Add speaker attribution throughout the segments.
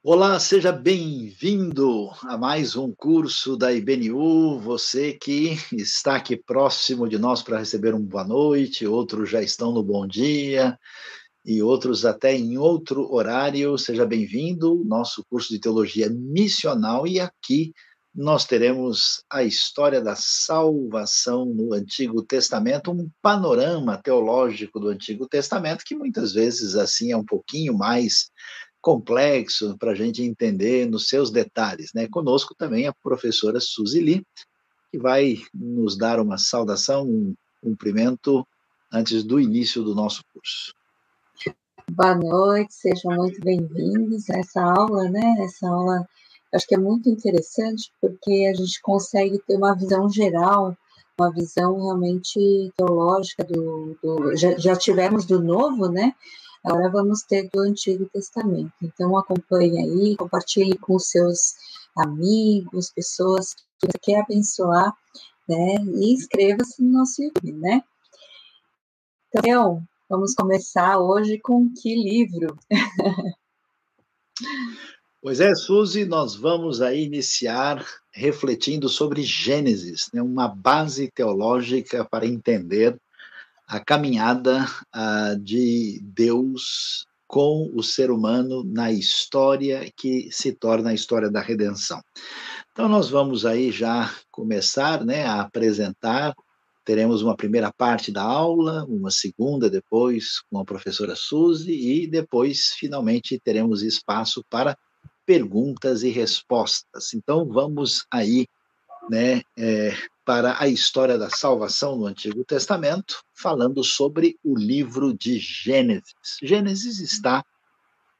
Speaker 1: Olá, seja bem-vindo a mais um curso da IBNU. Você que está aqui próximo de nós para receber um boa noite, outros já estão no bom dia e outros até em outro horário. Seja bem-vindo. Nosso curso de teologia missional e aqui nós teremos a história da salvação no Antigo Testamento, um panorama teológico do Antigo Testamento que muitas vezes assim é um pouquinho mais complexo para a gente entender nos seus detalhes. Né? Conosco também a professora Suzy Lee, que vai nos dar uma saudação, um cumprimento antes do início do nosso curso.
Speaker 2: Boa noite, sejam muito bem-vindos a essa aula, né? Essa aula acho que é muito interessante porque a gente consegue ter uma visão geral, uma visão realmente teológica do, do já, já tivemos do novo, né? Agora vamos ter do Antigo Testamento. Então acompanhe aí, compartilhe com seus amigos, pessoas que você quer abençoar, né? E inscreva-se no nosso YouTube, né? Então, vamos começar hoje com que livro?
Speaker 1: Pois é, Suzy, nós vamos aí iniciar refletindo sobre Gênesis, né, uma base teológica para entender a caminhada uh, de Deus com o ser humano na história que se torna a história da redenção. Então nós vamos aí já começar, né, a apresentar. Teremos uma primeira parte da aula, uma segunda depois com a professora Suzy e depois finalmente teremos espaço para perguntas e respostas. Então vamos aí, né, é, para a história da salvação no Antigo Testamento, falando sobre o livro de Gênesis. Gênesis está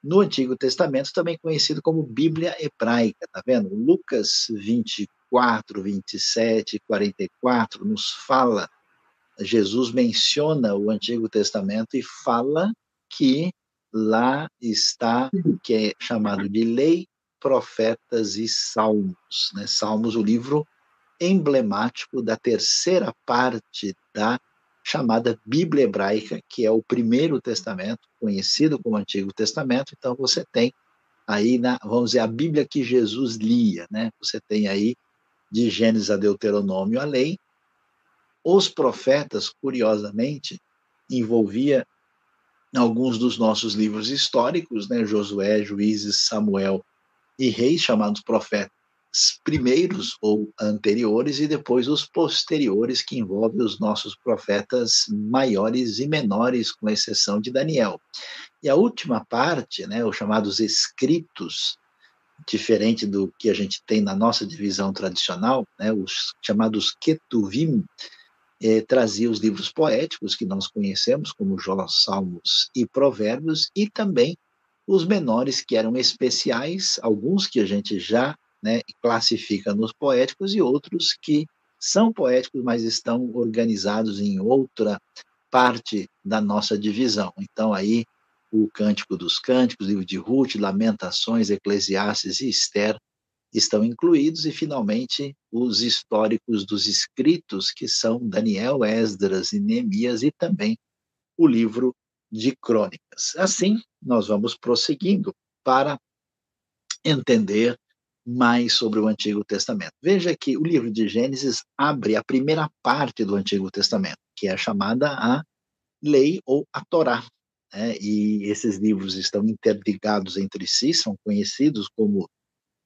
Speaker 1: no Antigo Testamento, também conhecido como Bíblia Hebraica, tá vendo? Lucas 24, 27, 44 nos fala, Jesus menciona o Antigo Testamento e fala que lá está o que é chamado de lei, profetas e salmos, né? Salmos, o livro emblemático da terceira parte da chamada Bíblia Hebraica, que é o primeiro testamento, conhecido como Antigo Testamento. Então, você tem aí, na, vamos dizer, a Bíblia que Jesus lia, né? Você tem aí, de Gênesis a Deuteronômio, a lei. Os profetas, curiosamente, envolvia alguns dos nossos livros históricos, né? Josué, Juízes, Samuel e Reis, chamados profetas primeiros ou anteriores e depois os posteriores, que envolvem os nossos profetas maiores e menores, com exceção de Daniel. E a última parte, né, os chamados escritos, diferente do que a gente tem na nossa divisão tradicional, né, os chamados Ketuvim, eh, trazia os livros poéticos que nós conhecemos, como Jó, Salmos e Provérbios, e também os menores que eram especiais, alguns que a gente já né, e classifica nos poéticos, e outros que são poéticos, mas estão organizados em outra parte da nossa divisão. Então, aí, o Cântico dos Cânticos, livro de Ruth, Lamentações, Eclesiastes e Esther estão incluídos, e, finalmente, os históricos dos escritos, que são Daniel, Esdras e Neemias, e também o livro de Crônicas. Assim, nós vamos prosseguindo para entender mais sobre o Antigo Testamento. Veja que o livro de Gênesis abre a primeira parte do Antigo Testamento, que é chamada a Lei ou a Torá. Né? E esses livros estão interligados entre si, são conhecidos como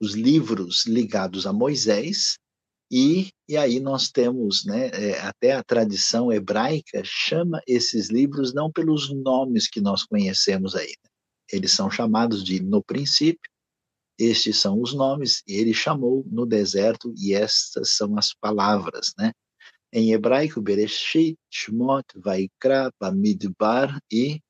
Speaker 1: os livros ligados a Moisés, e, e aí nós temos, né, é, até a tradição hebraica chama esses livros não pelos nomes que nós conhecemos aí, né? eles são chamados de no princípio, estes são os nomes, ele chamou no deserto, e estas são as palavras, né? Em hebraico, Bereshit, Shmot, Vaikra, Bamidbar e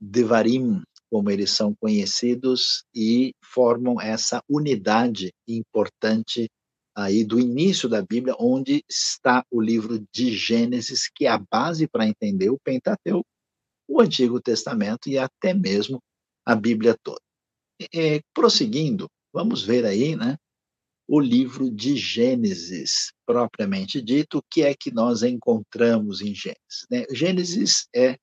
Speaker 1: Devarim, como eles são conhecidos, e formam essa unidade importante aí do início da Bíblia, onde está o livro de Gênesis, que é a base para entender o Pentateuco, o Antigo Testamento e até mesmo a Bíblia toda. É, prosseguindo, vamos ver aí, né, o livro de Gênesis, propriamente dito, o que é que nós encontramos em Gênesis. Né? Gênesis é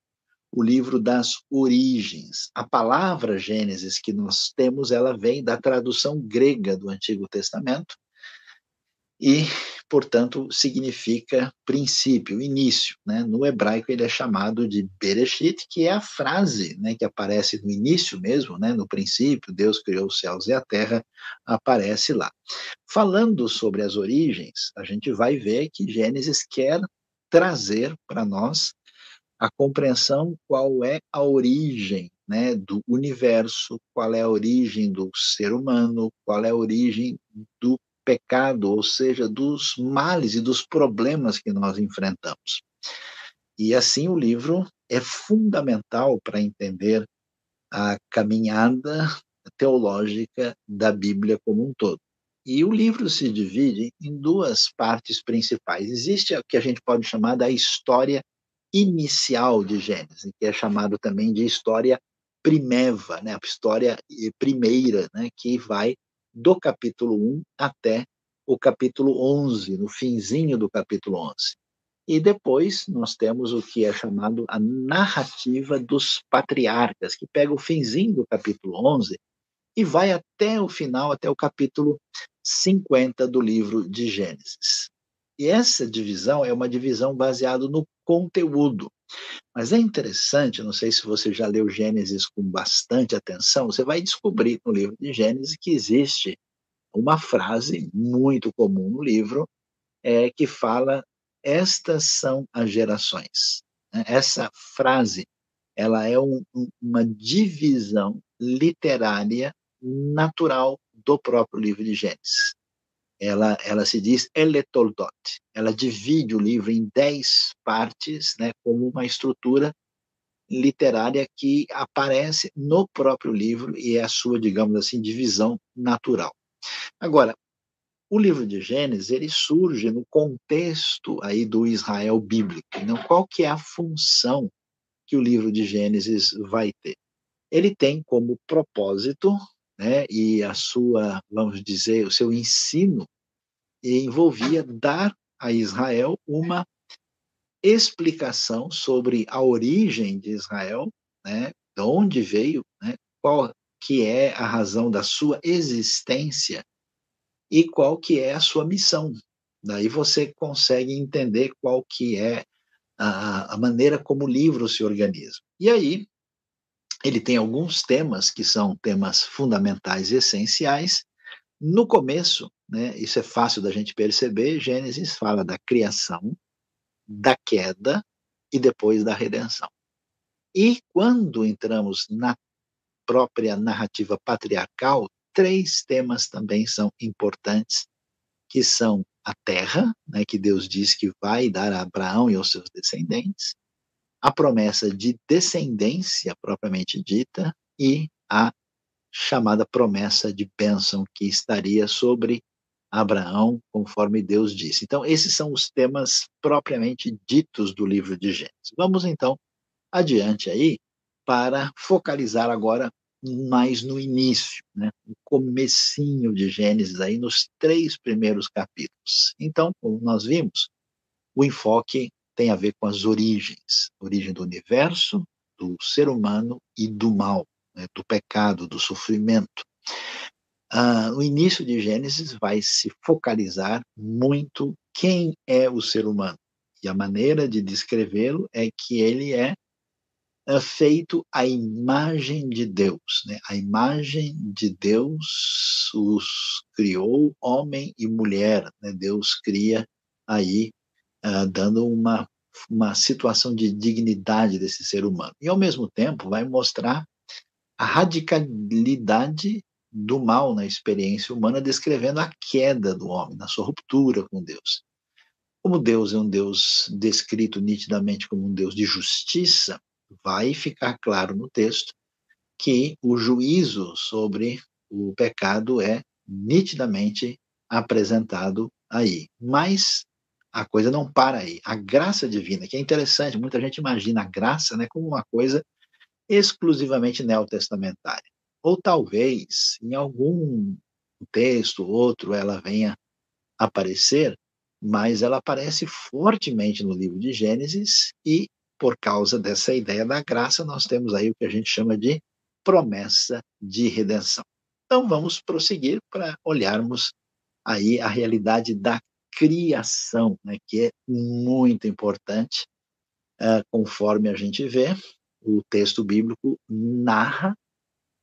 Speaker 1: o livro das origens. A palavra Gênesis que nós temos, ela vem da tradução grega do Antigo Testamento e, portanto, significa princípio, início. Né? No hebraico ele é chamado de Bereshit, que é a frase né, que aparece no início mesmo, né, no princípio, Deus criou os céus e a terra, aparece lá. Falando sobre as origens, a gente vai ver que Gênesis quer trazer para nós a compreensão qual é a origem né, do universo, qual é a origem do ser humano, qual é a origem do pecado, ou seja, dos males e dos problemas que nós enfrentamos. E assim o livro é fundamental para entender a caminhada teológica da Bíblia como um todo. E o livro se divide em duas partes principais. Existe o que a gente pode chamar da história inicial de Gênesis, que é chamado também de história primeva, né, a história primeira, né, que vai do capítulo 1 até o capítulo 11, no finzinho do capítulo 11. E depois nós temos o que é chamado a narrativa dos patriarcas, que pega o finzinho do capítulo 11 e vai até o final, até o capítulo 50 do livro de Gênesis. E essa divisão é uma divisão baseada no conteúdo. Mas é interessante, não sei se você já leu Gênesis com bastante atenção, você vai descobrir no livro de Gênesis que existe uma frase muito comum no livro é, que fala: Estas são as gerações. Né? Essa frase ela é um, uma divisão literária natural do próprio livro de Gênesis. Ela, ela se diz eletoldot. Ela divide o livro em dez partes, né, como uma estrutura literária que aparece no próprio livro e é a sua, digamos assim, divisão natural. Agora, o livro de Gênesis ele surge no contexto aí do Israel bíblico. Então, qual que é a função que o livro de Gênesis vai ter? Ele tem como propósito né, e a sua, vamos dizer, o seu ensino envolvia dar a Israel uma explicação sobre a origem de Israel, né, de onde veio, né, qual que é a razão da sua existência e qual que é a sua missão. Daí você consegue entender qual que é a, a maneira como o livro se organiza. E aí ele tem alguns temas que são temas fundamentais e essenciais. No começo, né, isso é fácil da gente perceber, Gênesis fala da criação, da queda e depois da redenção. E quando entramos na própria narrativa patriarcal, três temas também são importantes, que são a terra, né, que Deus diz que vai dar a Abraão e aos seus descendentes, a promessa de descendência propriamente dita e a chamada promessa de bênção que estaria sobre Abraão, conforme Deus disse. Então, esses são os temas propriamente ditos do livro de Gênesis. Vamos então adiante aí para focalizar agora mais no início, né? no comecinho de Gênesis, aí nos três primeiros capítulos. Então, como nós vimos, o enfoque tem a ver com as origens, origem do universo, do ser humano e do mal, né? do pecado, do sofrimento. Ah, o início de Gênesis vai se focalizar muito quem é o ser humano. E a maneira de descrevê-lo é que ele é feito à imagem de Deus. Né? A imagem de Deus os criou homem e mulher. Né? Deus cria aí, uh, dando uma, uma situação de dignidade desse ser humano. E, ao mesmo tempo, vai mostrar a radicalidade do mal na experiência humana, descrevendo a queda do homem, na sua ruptura com Deus. Como Deus é um Deus descrito nitidamente como um Deus de justiça, vai ficar claro no texto que o juízo sobre o pecado é nitidamente apresentado aí. Mas a coisa não para aí. A graça divina, que é interessante, muita gente imagina a graça né, como uma coisa exclusivamente neotestamentária. Ou talvez, em algum texto, outro, ela venha aparecer, mas ela aparece fortemente no livro de Gênesis e por causa dessa ideia da graça, nós temos aí o que a gente chama de promessa de redenção. Então vamos prosseguir para olharmos aí a realidade da criação, né, que é muito importante, uh, conforme a gente vê, o texto bíblico narra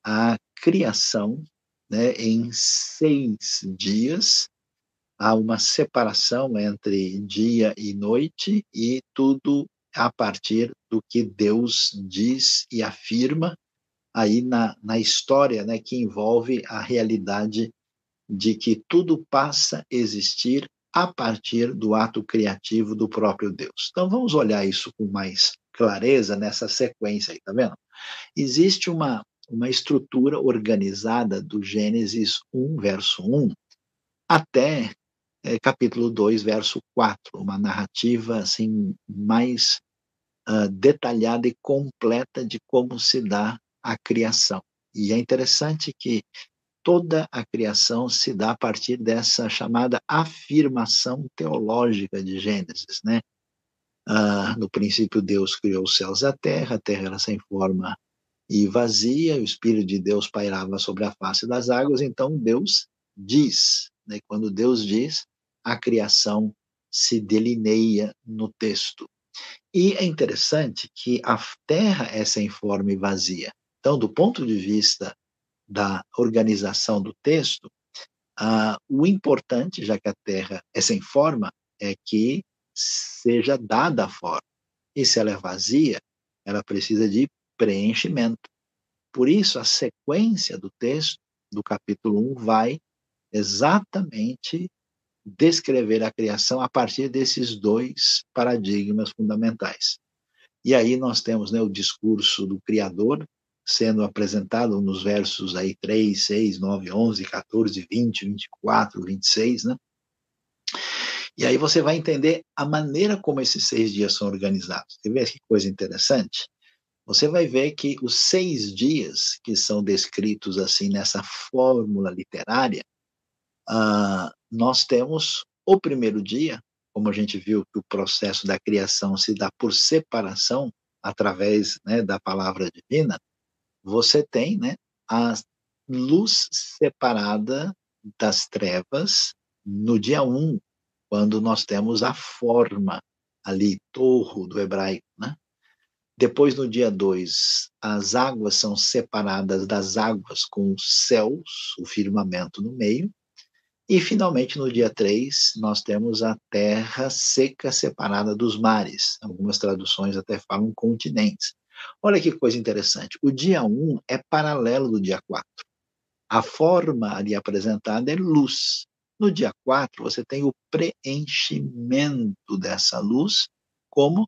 Speaker 1: a criação né, em seis dias, há uma separação entre dia e noite, e tudo a partir do que Deus diz e afirma aí na, na história, né, que envolve a realidade de que tudo passa a existir a partir do ato criativo do próprio Deus. Então vamos olhar isso com mais clareza nessa sequência aí, tá vendo? Existe uma, uma estrutura organizada do Gênesis 1, verso 1, até é, capítulo 2, verso 4, uma narrativa assim mais uh, detalhada e completa de como se dá a criação. E é interessante que toda a criação se dá a partir dessa chamada afirmação teológica de Gênesis, né? Ah, no princípio, Deus criou os céus e a terra, a terra era sem forma e vazia, o Espírito de Deus pairava sobre a face das águas, então Deus diz, né? quando Deus diz, a criação se delineia no texto. E é interessante que a terra é sem forma e vazia. Então, do ponto de vista da organização do texto, uh, o importante, já que a Terra é sem forma, é que seja dada a forma. E se ela é vazia, ela precisa de preenchimento. Por isso, a sequência do texto, do capítulo 1, vai exatamente descrever a criação a partir desses dois paradigmas fundamentais. E aí nós temos né, o discurso do Criador, sendo apresentado nos versos aí 3, 6, 9, 11, 14, 20, 24, 26, né? E aí você vai entender a maneira como esses seis dias são organizados. Você vê que coisa interessante? Você vai ver que os seis dias que são descritos assim nessa fórmula literária, uh, nós temos o primeiro dia, como a gente viu que o processo da criação se dá por separação através né, da palavra divina, você tem né, a luz separada das trevas no dia 1, um, quando nós temos a forma ali, torro do hebraico, né? Depois, no dia 2, as águas são separadas das águas com os céus, o firmamento no meio. E, finalmente, no dia 3, nós temos a terra seca separada dos mares. Algumas traduções até falam continentes. Olha que coisa interessante. O dia 1 é paralelo do dia 4. A forma ali apresentada é luz. No dia 4, você tem o preenchimento dessa luz como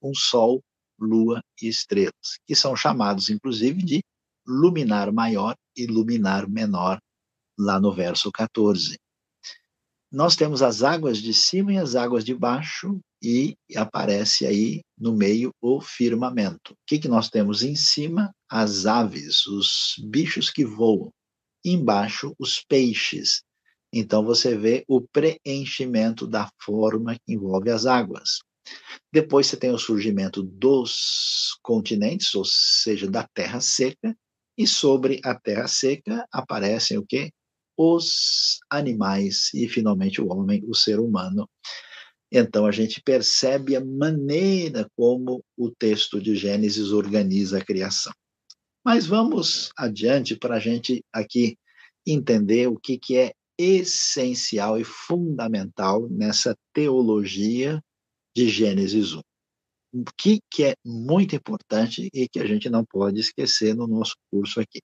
Speaker 1: um sol, lua e estrelas, que são chamados, inclusive, de luminar maior e luminar menor, lá no verso 14. Nós temos as águas de cima e as águas de baixo, e aparece aí no meio o firmamento. O que, que nós temos em cima? As aves, os bichos que voam. Embaixo, os peixes. Então você vê o preenchimento da forma que envolve as águas. Depois você tem o surgimento dos continentes, ou seja, da terra seca, e sobre a terra seca aparecem o quê? Os animais e finalmente o homem, o ser humano. Então a gente percebe a maneira como o texto de Gênesis organiza a criação. Mas vamos adiante para a gente aqui entender o que, que é essencial e fundamental nessa teologia de Gênesis 1. O que, que é muito importante e que a gente não pode esquecer no nosso curso aqui.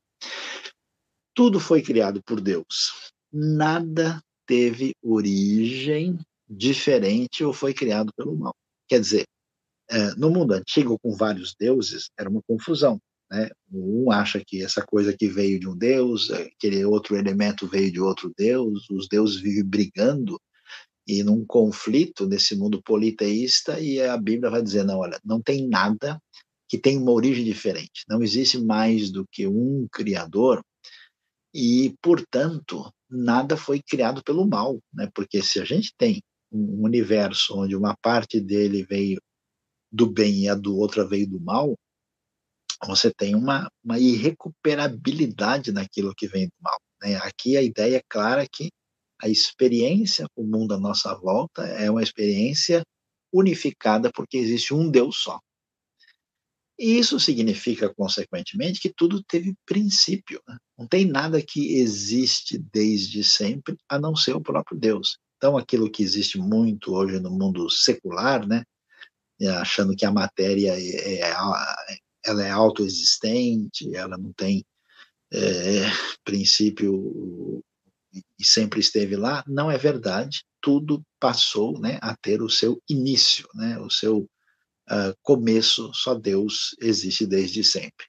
Speaker 1: Tudo foi criado por Deus. Nada teve origem diferente ou foi criado pelo mal. Quer dizer, é, no mundo antigo, com vários deuses, era uma confusão. Né? Um acha que essa coisa que veio de um deus, aquele outro elemento veio de outro deus, os deuses vivem brigando e num conflito nesse mundo politeísta, e a Bíblia vai dizer: não, olha, não tem nada que tenha uma origem diferente, não existe mais do que um Criador, e, portanto, nada foi criado pelo mal, né? porque se a gente tem um universo onde uma parte dele veio do bem e a do outra veio do mal, você tem uma, uma irrecuperabilidade naquilo que vem do mal. Né? Aqui a ideia é clara que a experiência o mundo à nossa volta é uma experiência unificada porque existe um Deus só. E isso significa, consequentemente, que tudo teve princípio. Né? Não tem nada que existe desde sempre a não ser o próprio Deus. Então, aquilo que existe muito hoje no mundo secular, né, achando que a matéria é, é ela é autoexistente, ela não tem é, princípio e sempre esteve lá, não é verdade. Tudo passou né, a ter o seu início, né, o seu uh, começo, só Deus existe desde sempre.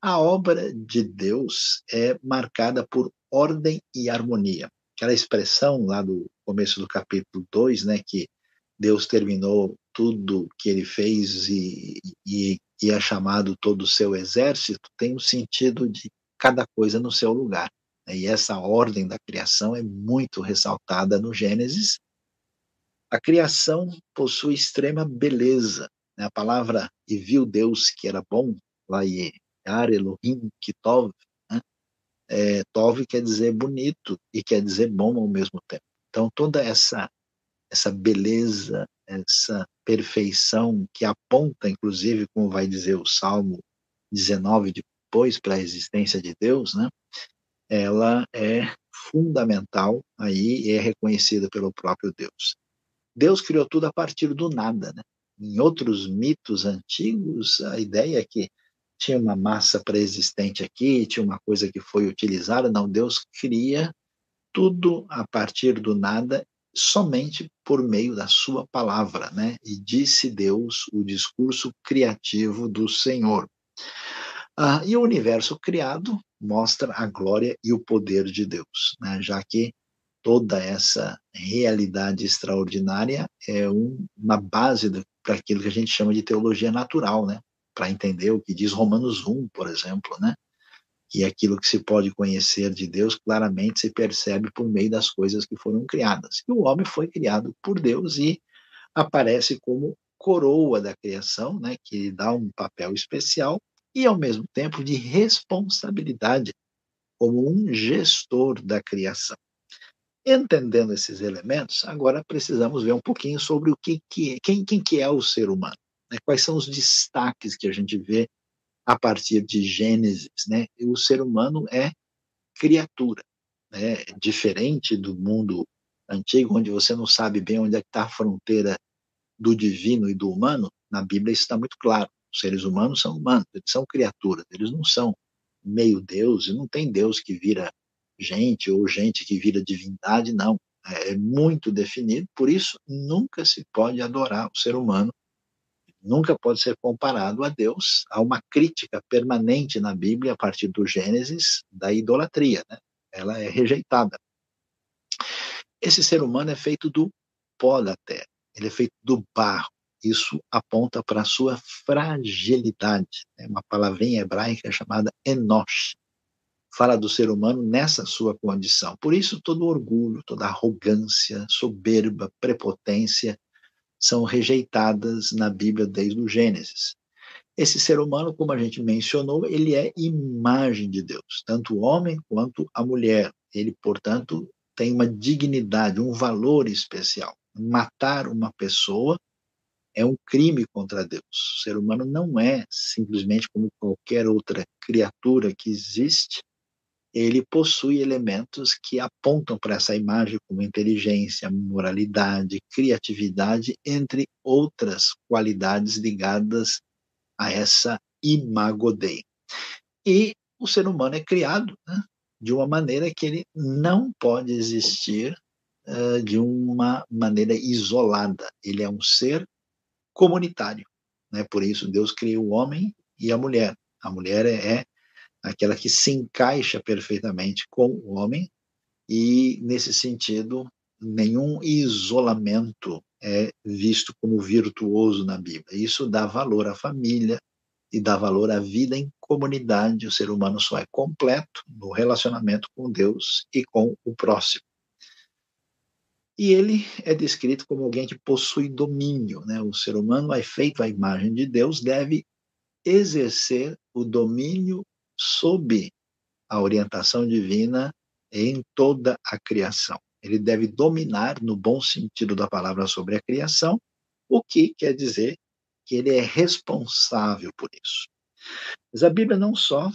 Speaker 1: A obra de Deus é marcada por ordem e harmonia. Aquela expressão lá do começo do capítulo 2, né, que Deus terminou tudo que ele fez e, e, e é chamado todo o seu exército, tem o um sentido de cada coisa no seu lugar. E essa ordem da criação é muito ressaltada no Gênesis. A criação possui extrema beleza. Né? A palavra e viu Deus que era bom, lá em Ar Elohim Kitov, né? é, Tov quer dizer bonito e quer dizer bom ao mesmo tempo. Então toda essa essa beleza, essa perfeição que aponta, inclusive, como vai dizer o Salmo 19 depois para a existência de Deus, né? Ela é fundamental aí e é reconhecida pelo próprio Deus. Deus criou tudo a partir do nada, né? Em outros mitos antigos, a ideia é que tinha uma massa pré-existente aqui, tinha uma coisa que foi utilizada. Não, Deus cria tudo a partir do nada somente por meio da sua palavra, né? E disse Deus o discurso criativo do Senhor. Ah, e o universo criado mostra a glória e o poder de Deus, né? já que toda essa realidade extraordinária é um, uma base para aquilo que a gente chama de teologia natural, né? para entender o que diz Romanos 1, por exemplo, né? que aquilo que se pode conhecer de Deus claramente se percebe por meio das coisas que foram criadas. E o homem foi criado por Deus e aparece como coroa da criação, né, que dá um papel especial e ao mesmo tempo de responsabilidade como um gestor da criação. Entendendo esses elementos, agora precisamos ver um pouquinho sobre o que, que quem, quem que é o ser humano, né? quais são os destaques que a gente vê a partir de Gênesis, né? O ser humano é criatura, né? Diferente do mundo antigo, onde você não sabe bem onde é está a fronteira do divino e do humano, na Bíblia isso está muito claro. Os seres humanos são humanos, eles são criaturas, eles não são meio Deus, e não tem Deus que vira gente ou gente que vira divindade, não. É, é muito definido, por isso nunca se pode adorar o ser humano nunca pode ser comparado a Deus. Há uma crítica permanente na Bíblia, a partir do Gênesis, da idolatria. Né? Ela é rejeitada. Esse ser humano é feito do pó da terra, ele é feito do barro. Isso aponta para a sua fragilidade. É uma palavrinha hebraica chamada enosh. Fala do ser humano nessa sua condição. Por isso, todo orgulho, toda arrogância, soberba, prepotência, são rejeitadas na Bíblia desde o Gênesis. Esse ser humano, como a gente mencionou, ele é imagem de Deus, tanto o homem quanto a mulher. Ele, portanto, tem uma dignidade, um valor especial. Matar uma pessoa é um crime contra Deus. O ser humano não é simplesmente como qualquer outra criatura que existe, ele possui elementos que apontam para essa imagem como inteligência, moralidade, criatividade, entre outras qualidades ligadas a essa imago Dei. E o ser humano é criado né, de uma maneira que ele não pode existir uh, de uma maneira isolada. Ele é um ser comunitário. Né? Por isso, Deus criou o homem e a mulher. A mulher é, é aquela que se encaixa perfeitamente com o homem, e, nesse sentido, nenhum isolamento é visto como virtuoso na Bíblia. Isso dá valor à família e dá valor à vida em comunidade. O ser humano só é completo no relacionamento com Deus e com o próximo. E ele é descrito como alguém que possui domínio. Né? O ser humano é feito à imagem de Deus, deve exercer o domínio sob a orientação divina em toda a criação. Ele deve dominar, no bom sentido da palavra, sobre a criação, o que quer dizer que ele é responsável por isso. Mas a Bíblia não só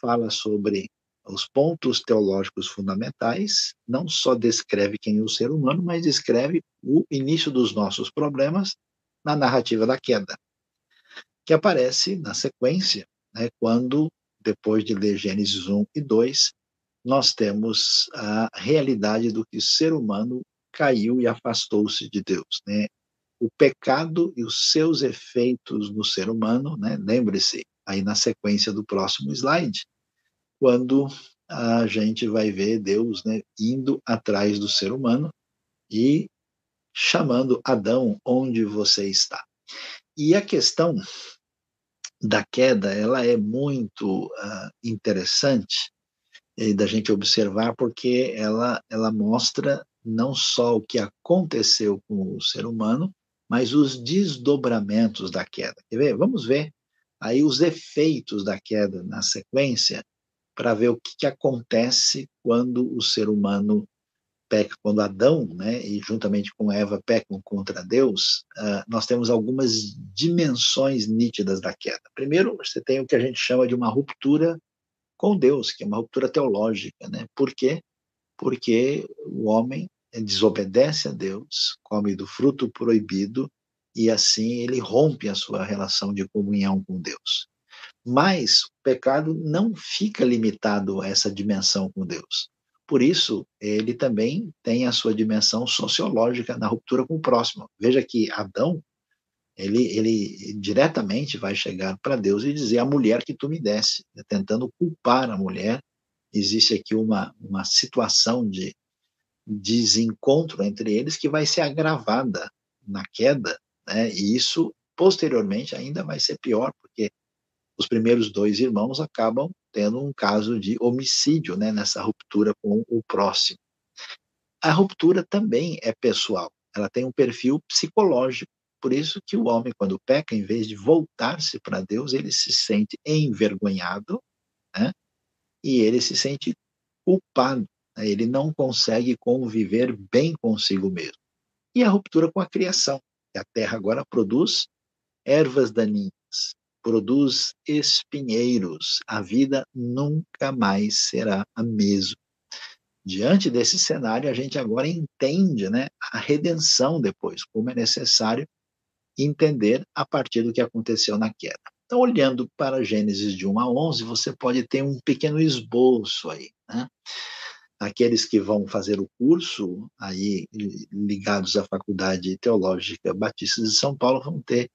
Speaker 1: fala sobre os pontos teológicos fundamentais, não só descreve quem é o ser humano, mas descreve o início dos nossos problemas na narrativa da queda, que aparece na sequência, né, quando, depois de ler Gênesis 1 e 2, nós temos a realidade do que o ser humano caiu e afastou-se de Deus. Né? O pecado e os seus efeitos no ser humano, né? lembre-se, aí na sequência do próximo slide, quando a gente vai ver Deus né, indo atrás do ser humano e chamando Adão onde você está. E a questão da queda, ela é muito uh, interessante eh, da gente observar, porque ela, ela mostra não só o que aconteceu com o ser humano, mas os desdobramentos da queda. Quer ver? Vamos ver aí os efeitos da queda na sequência, para ver o que, que, acontece quando o ser humano peca, quando Adão, né, e juntamente com Eva pecam contra Deus, uh, nós temos algumas dimensões nítidas da queda. Primeiro, você tem o que a gente chama de uma ruptura com Deus, que é uma ruptura teológica, né? Por quê? Porque o homem desobedece a Deus, come do fruto proibido e assim ele rompe a sua relação de comunhão com Deus. Mas o pecado não fica limitado a essa dimensão com Deus. Por isso, ele também tem a sua dimensão sociológica na ruptura com o próximo. Veja que Adão, ele, ele diretamente vai chegar para Deus e dizer: A mulher que tu me desse, né, tentando culpar a mulher. Existe aqui uma, uma situação de desencontro entre eles que vai ser agravada na queda, né? e isso posteriormente ainda vai ser pior, porque os primeiros dois irmãos acabam tendo um caso de homicídio né, nessa ruptura com o próximo. A ruptura também é pessoal, ela tem um perfil psicológico. Por isso que o homem, quando peca, em vez de voltar-se para Deus, ele se sente envergonhado né, e ele se sente culpado. Né, ele não consegue conviver bem consigo mesmo. E a ruptura com a criação. A terra agora produz ervas daninhas, produz espinheiros, a vida nunca mais será a mesma. Diante desse cenário, a gente agora entende né, a redenção depois, como é necessário entender a partir do que aconteceu na queda. Então, olhando para Gênesis de 1 a 11, você pode ter um pequeno esboço aí. Né? Aqueles que vão fazer o curso, aí ligados à Faculdade Teológica Batista de São Paulo, vão ter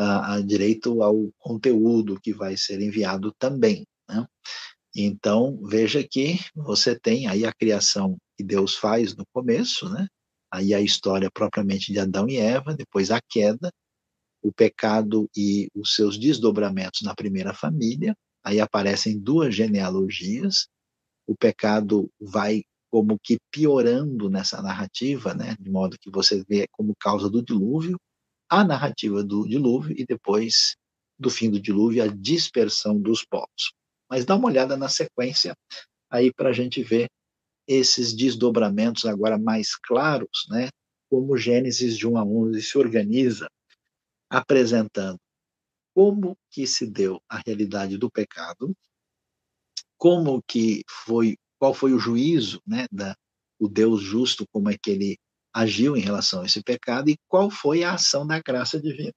Speaker 1: uh, direito ao conteúdo que vai ser enviado também. Né? Então, veja que você tem aí a criação que Deus faz no começo, né? aí a história propriamente de Adão e Eva, depois a queda, o pecado e os seus desdobramentos na primeira família, aí aparecem duas genealogias, o pecado vai como que piorando nessa narrativa, né, de modo que você vê como causa do dilúvio, a narrativa do dilúvio e depois do fim do dilúvio, a dispersão dos povos. Mas dá uma olhada na sequência aí para a gente ver esses desdobramentos agora mais claros, né? Como Gênesis de 1 a 11 se organiza, apresentando como que se deu a realidade do pecado, como que foi, qual foi o juízo, né, da o Deus justo, como é que ele agiu em relação a esse pecado e qual foi a ação da graça divina.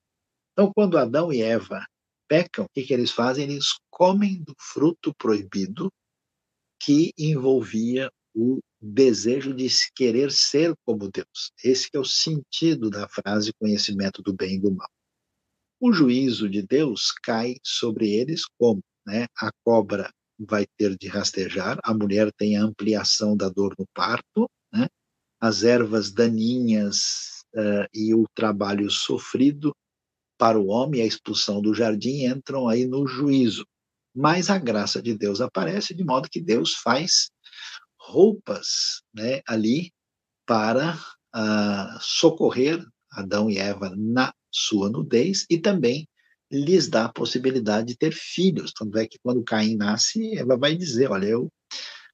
Speaker 1: Então, quando Adão e Eva pecam, o que, que eles fazem? Eles comem do fruto proibido que envolvia o desejo de querer ser como Deus. Esse é o sentido da frase conhecimento do bem e do mal. O juízo de Deus cai sobre eles como, né? A cobra vai ter de rastejar, a mulher tem a ampliação da dor no parto? As ervas daninhas uh, e o trabalho sofrido para o homem, a expulsão do jardim, entram aí no juízo. Mas a graça de Deus aparece de modo que Deus faz roupas né, ali para uh, socorrer Adão e Eva na sua nudez e também lhes dá a possibilidade de ter filhos. Tanto é que quando Caim nasce, Eva vai dizer: Olha, eu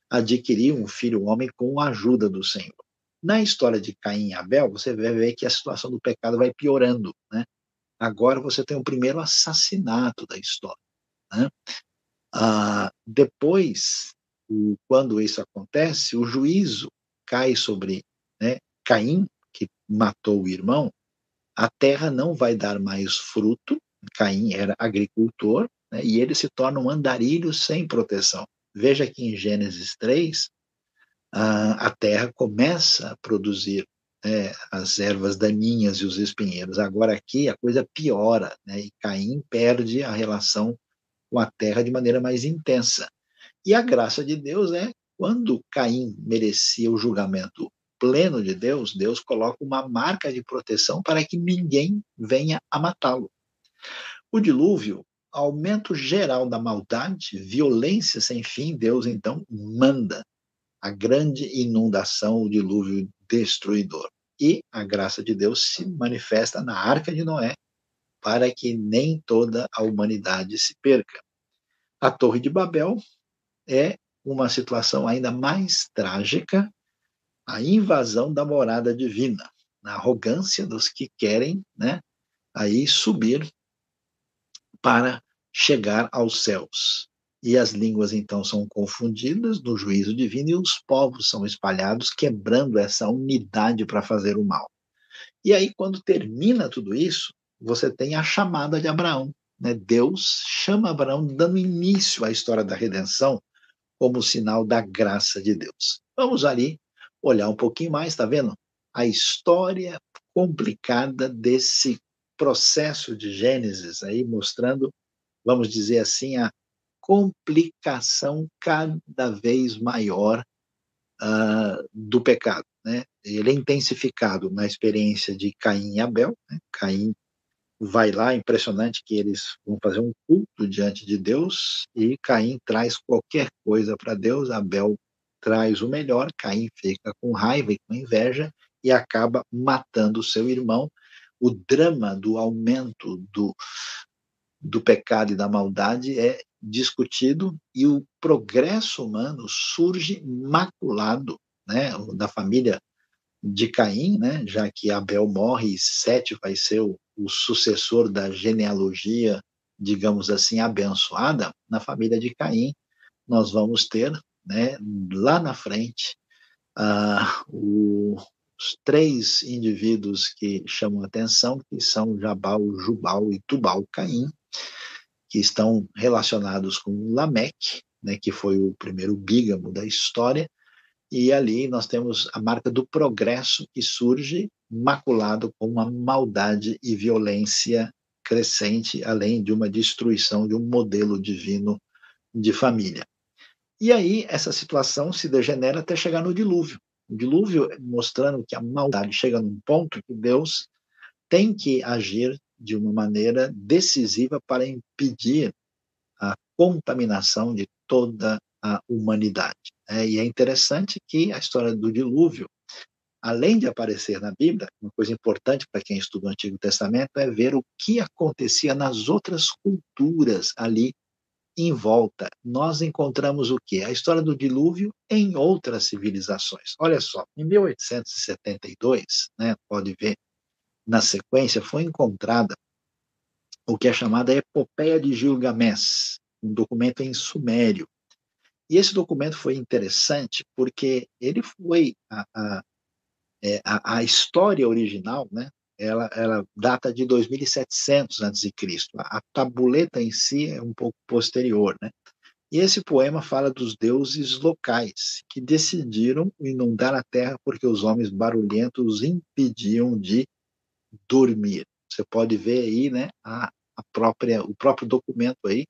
Speaker 1: adquiri um filho homem com a ajuda do Senhor. Na história de Caim e Abel, você vai ver que a situação do pecado vai piorando. Né? Agora você tem o primeiro assassinato da história. Né? Ah, depois, o, quando isso acontece, o juízo cai sobre né, Caim, que matou o irmão, a terra não vai dar mais fruto. Caim era agricultor, né, e ele se torna um andarilho sem proteção. Veja que em Gênesis 3, a, terra começa a produzir né, as ervas daninhas e os espinheiros. Agora aqui a coisa piora, né, e Caim perde a relação com a terra de maneira mais intensa. E a graça de Deus é quando Caim merecia o julgamento pleno de Deus, Deus coloca uma marca de proteção para que ninguém venha a matá-lo. O dilúvio, aumento geral da maldade, violência sem fim, Deus então manda a grande inundação, o dilúvio destruidor. E a graça de Deus se manifesta na arca de Noé, para que nem toda a humanidade se perca. A Torre de Babel é uma situação ainda mais trágica, a invasão da morada divina, na arrogância dos que querem, né, aí subir para chegar aos céus. E as línguas então são confundidas no juízo divino e os povos são espalhados, quebrando essa unidade para fazer o mal. E aí, quando termina tudo isso, você tem a chamada de Abraão. Né? Deus chama Abraão, dando início à história da redenção como sinal da graça de Deus. Vamos ali olhar um pouquinho mais, está vendo? A história complicada desse processo de Gênesis aí, mostrando, vamos dizer assim, a complicação cada vez maior uh, do pecado. Né? Ele é intensificado na experiência de Caim e Abel. Né? Caim vai lá, impressionante que eles vão fazer um culto diante de Deus e Caim traz qualquer coisa para Deus, Abel traz o melhor, Caim fica com raiva e com inveja e acaba matando seu irmão. O drama do aumento do, do pecado e da maldade é discutido e o progresso humano surge maculado, né, da família de Caim, né, já que Abel morre e Sete vai ser o, o sucessor da genealogia, digamos assim, abençoada, na família de Caim, nós vamos ter, né, lá na frente, uh, o, os três indivíduos que chamam atenção, que são Jabal, Jubal e Tubal Caim, que estão relacionados com Lameque, né, que foi o primeiro bígamo da história, e ali nós temos a marca do progresso que surge maculado com uma maldade e violência crescente, além de uma destruição de um modelo divino de família. E aí essa situação se degenera até chegar no dilúvio. O dilúvio mostrando que a maldade chega num ponto que Deus tem que agir de uma maneira decisiva para impedir a contaminação de toda a humanidade. É, e é interessante que a história do dilúvio, além de aparecer na Bíblia, uma coisa importante para quem estuda o Antigo Testamento é ver o que acontecia nas outras culturas ali em volta. Nós encontramos o que? A história do dilúvio em outras civilizações. Olha só, em 1872, né, pode ver na sequência, foi encontrada o que é chamada Epopeia de Gilgamesh, um documento em sumério, e esse documento foi interessante porque ele foi a, a, é, a, a história original, né? Ela, ela data de 2700 a.C. A tabuleta em si é um pouco posterior, né? E esse poema fala dos deuses locais que decidiram inundar a terra porque os homens barulhentos impediam de dormir. Você pode ver aí, né, a, a própria o próprio documento aí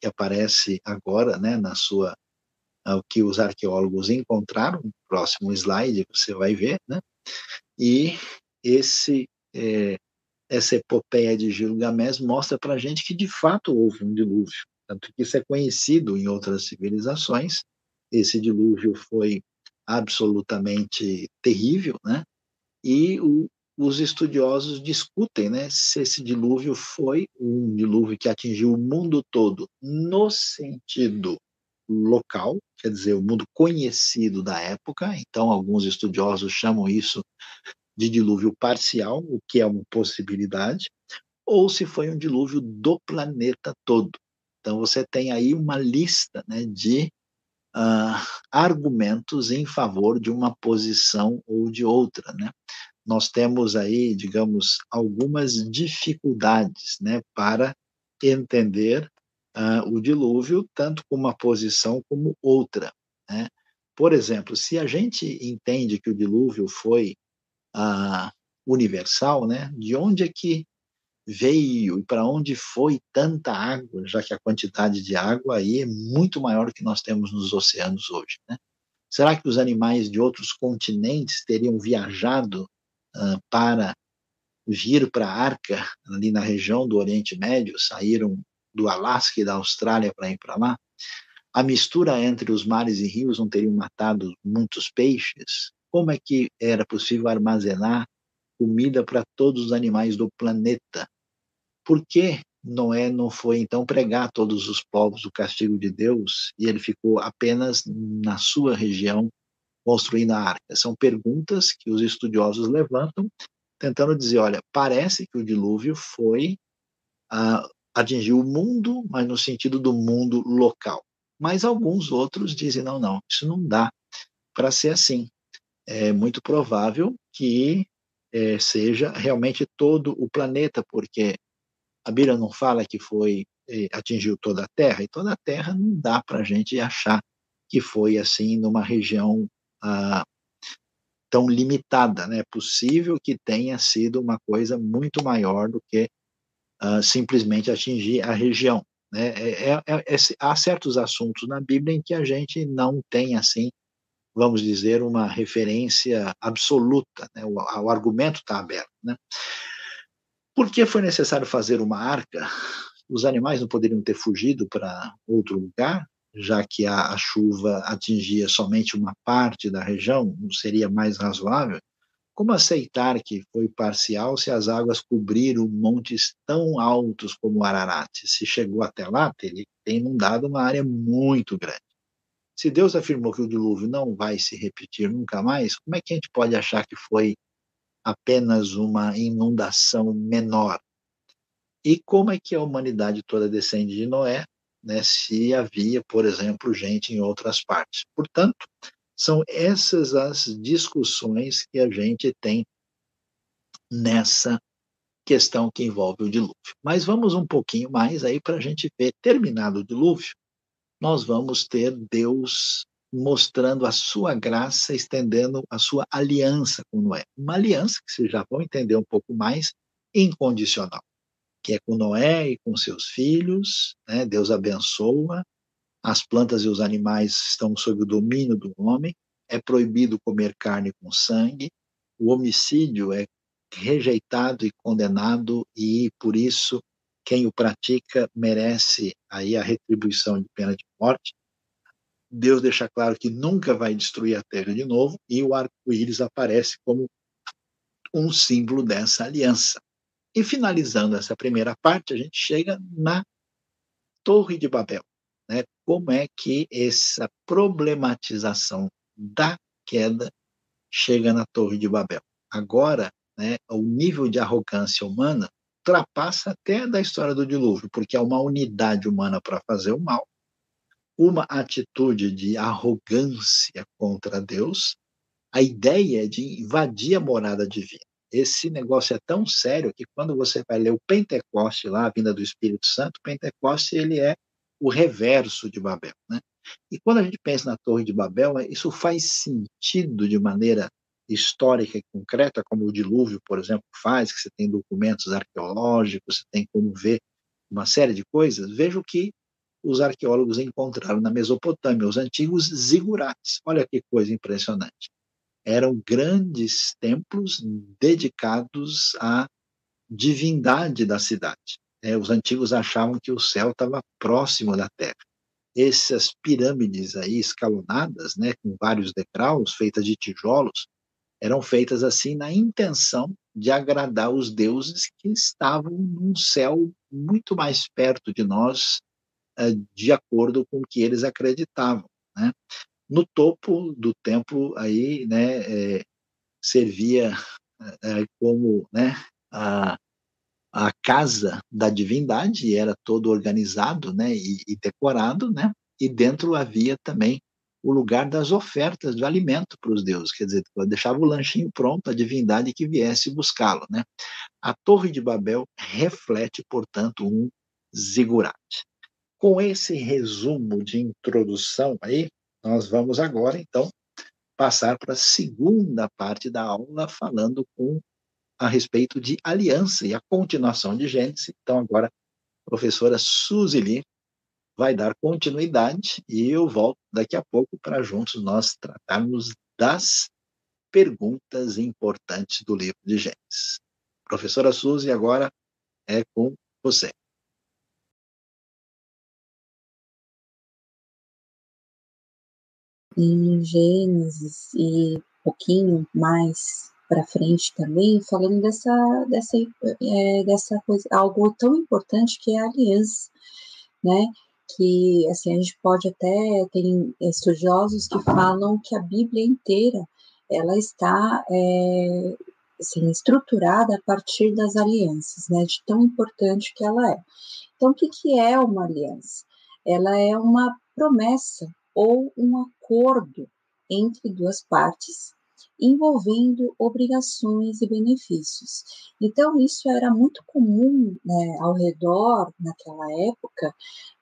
Speaker 1: que aparece agora, né, na sua o que os arqueólogos encontraram, próximo slide você vai ver, né? E esse é, essa epopeia de Gilgamesh mostra para a gente que de fato houve um dilúvio, tanto que isso é conhecido em outras civilizações. Esse dilúvio foi absolutamente terrível, né? e o, os estudiosos discutem né, se esse dilúvio foi um dilúvio que atingiu o mundo todo no sentido local, quer dizer, o mundo conhecido da época. Então, alguns estudiosos chamam isso de dilúvio parcial, o que é uma possibilidade, ou se foi um dilúvio do planeta todo. Então, você tem aí uma lista né, de uh, argumentos em favor de uma posição ou de outra. Né? Nós temos aí, digamos, algumas dificuldades né, para entender uh, o dilúvio, tanto com uma posição como outra. Né? Por exemplo, se a gente entende que o dilúvio foi uh, universal, né, de onde é que veio e para onde foi tanta água, já que a quantidade de água aí é muito maior que nós temos nos oceanos hoje, né? Será que os animais de outros continentes teriam viajado para vir para a Arca, ali na região do Oriente Médio, saíram do Alasca e da Austrália para ir para lá? A mistura entre os mares e rios não teriam matado muitos peixes? Como é que era possível armazenar comida para todos os animais do planeta? Por que Noé não foi então pregar a todos os povos o castigo de Deus e ele ficou apenas na sua região construindo a arca? São perguntas que os estudiosos levantam, tentando dizer: olha, parece que o dilúvio foi uh, atingiu o mundo, mas no sentido do mundo local. Mas alguns outros dizem: não, não, isso não dá para ser assim. É muito provável que é, seja realmente todo o planeta, porque a Bíblia não fala que foi eh, atingiu toda a Terra, e toda a Terra não dá para a gente achar que foi assim numa região ah, tão limitada, né? É possível que tenha sido uma coisa muito maior do que ah, simplesmente atingir a região. Né? É, é, é, é há certos assuntos na Bíblia em que a gente não tem assim, vamos dizer, uma referência absoluta, né? o, o argumento está aberto, né? Por que foi necessário fazer uma arca? Os animais não poderiam ter fugido para outro lugar, já que a, a, chuva atingia somente uma parte da região, não seria mais razoável? Como aceitar que foi parcial se as águas cobriram montes tão altos como Ararat? Se chegou até lá, teria inundado uma área muito grande. Se Deus afirmou que o dilúvio não vai se repetir nunca mais, como é que a gente pode achar que foi apenas uma inundação menor. E como é que a humanidade toda descende de Noé, né, se havia, por exemplo, gente em outras partes? Portanto, são essas as discussões que a gente tem nessa questão que envolve o dilúvio. Mas vamos um pouquinho mais aí para a gente ver, terminado o dilúvio, nós vamos ter Deus mostrando a sua graça, estendendo a sua aliança com Noé. Uma aliança que vocês já vão entender um pouco mais, incondicional, que é com Noé e com seus filhos, né? Deus abençoa, as plantas e os animais estão sob o domínio do homem, é proibido comer carne com sangue, o homicídio é rejeitado e condenado e por isso quem o pratica merece aí a retribuição de pena de morte. Deus deixa claro que nunca vai destruir a terra de novo, e o arco-íris aparece como um símbolo dessa aliança. E finalizando essa primeira parte, a gente chega na Torre de Babel. Né? Como é que essa problematização da queda chega na Torre de Babel? Agora, né, o nível de arrogância humana ultrapassa até da história do dilúvio, porque há uma unidade humana para fazer o mal uma atitude de arrogância contra Deus, a ideia de invadir a morada divina. Esse negócio é tão sério que quando você vai ler o Pentecoste lá, a vinda do Espírito Santo, o Pentecoste ele é o reverso de Babel, né? E quando a gente pensa na Torre de Babel, isso faz sentido de maneira histórica e concreta, como o dilúvio, por exemplo, faz, que você tem documentos arqueológicos, você tem como ver uma série de coisas. Vejo que os arqueólogos encontraram na Mesopotâmia, os antigos zigurates. Olha que coisa impressionante. Eram grandes templos dedicados à divindade da cidade. É, os antigos achavam que o céu estava próximo da terra. Essas pirâmides aí escalonadas, né, com vários degraus, feitas de tijolos, eram feitas assim na intenção de agradar os deuses que estavam num céu muito mais perto de nós, eh, de acordo com o que eles acreditavam. Né? No topo do templo aí, né, é, servia é, como né, a, a casa da divindade, era todo organizado né, e, e decorado, né, e dentro havia também o lugar das ofertas do alimento para os deuses, quer dizer, deixava o lanchinho pronto, a divindade que viesse buscá-lo. Né? A Torre de Babel reflete, portanto, um zigurate. Com esse resumo de introdução aí, nós vamos agora, então, passar para a segunda parte da aula, falando com a respeito de aliança e a continuação de Gênesis. Então, agora, a professora Suzy Lee vai dar continuidade e eu volto daqui a pouco para juntos nós tratarmos das perguntas importantes do livro de Gênesis. Professora Suzy, agora é com você.
Speaker 2: Em Gênesis e um pouquinho mais para frente também, falando dessa, dessa, é, dessa coisa, algo tão importante que é a aliança, né? que assim a gente pode até tem estudiosos que falam que a Bíblia inteira ela está é, assim, estruturada a partir das alianças, né, de tão importante que ela é. Então, o que, que é uma aliança? Ela é uma promessa ou um acordo entre duas partes envolvendo obrigações e benefícios. Então, isso era muito comum né, ao redor, naquela época,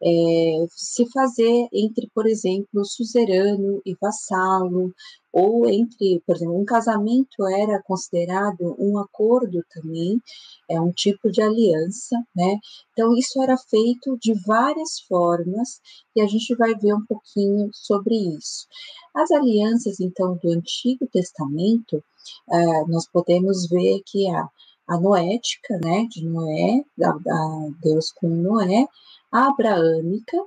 Speaker 2: é, se fazer entre, por exemplo, suzerano e vassalo, ou entre, por exemplo, um casamento era considerado um acordo também, é um tipo de aliança, né? Então, isso era feito de várias formas e a gente vai ver um pouquinho sobre isso. As alianças, então, do Antigo Testamento, uh, nós podemos ver que a, a noética, né, de Noé, da, da Deus com Noé, a abraâmica,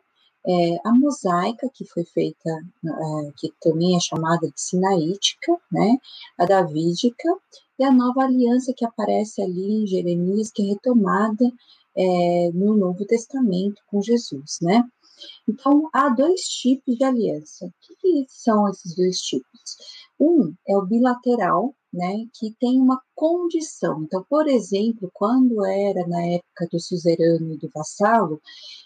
Speaker 2: é, a mosaica, que foi feita, é, que também é chamada de sinaítica, né, a davídica, e a nova aliança que aparece ali em Jeremias, que é retomada é, no Novo Testamento com Jesus, né. Então, há dois tipos de aliança. O que, que são esses dois tipos? Um é o bilateral, né, que tem uma condição. Então, por exemplo, quando era na época do suzerano e do vassalo,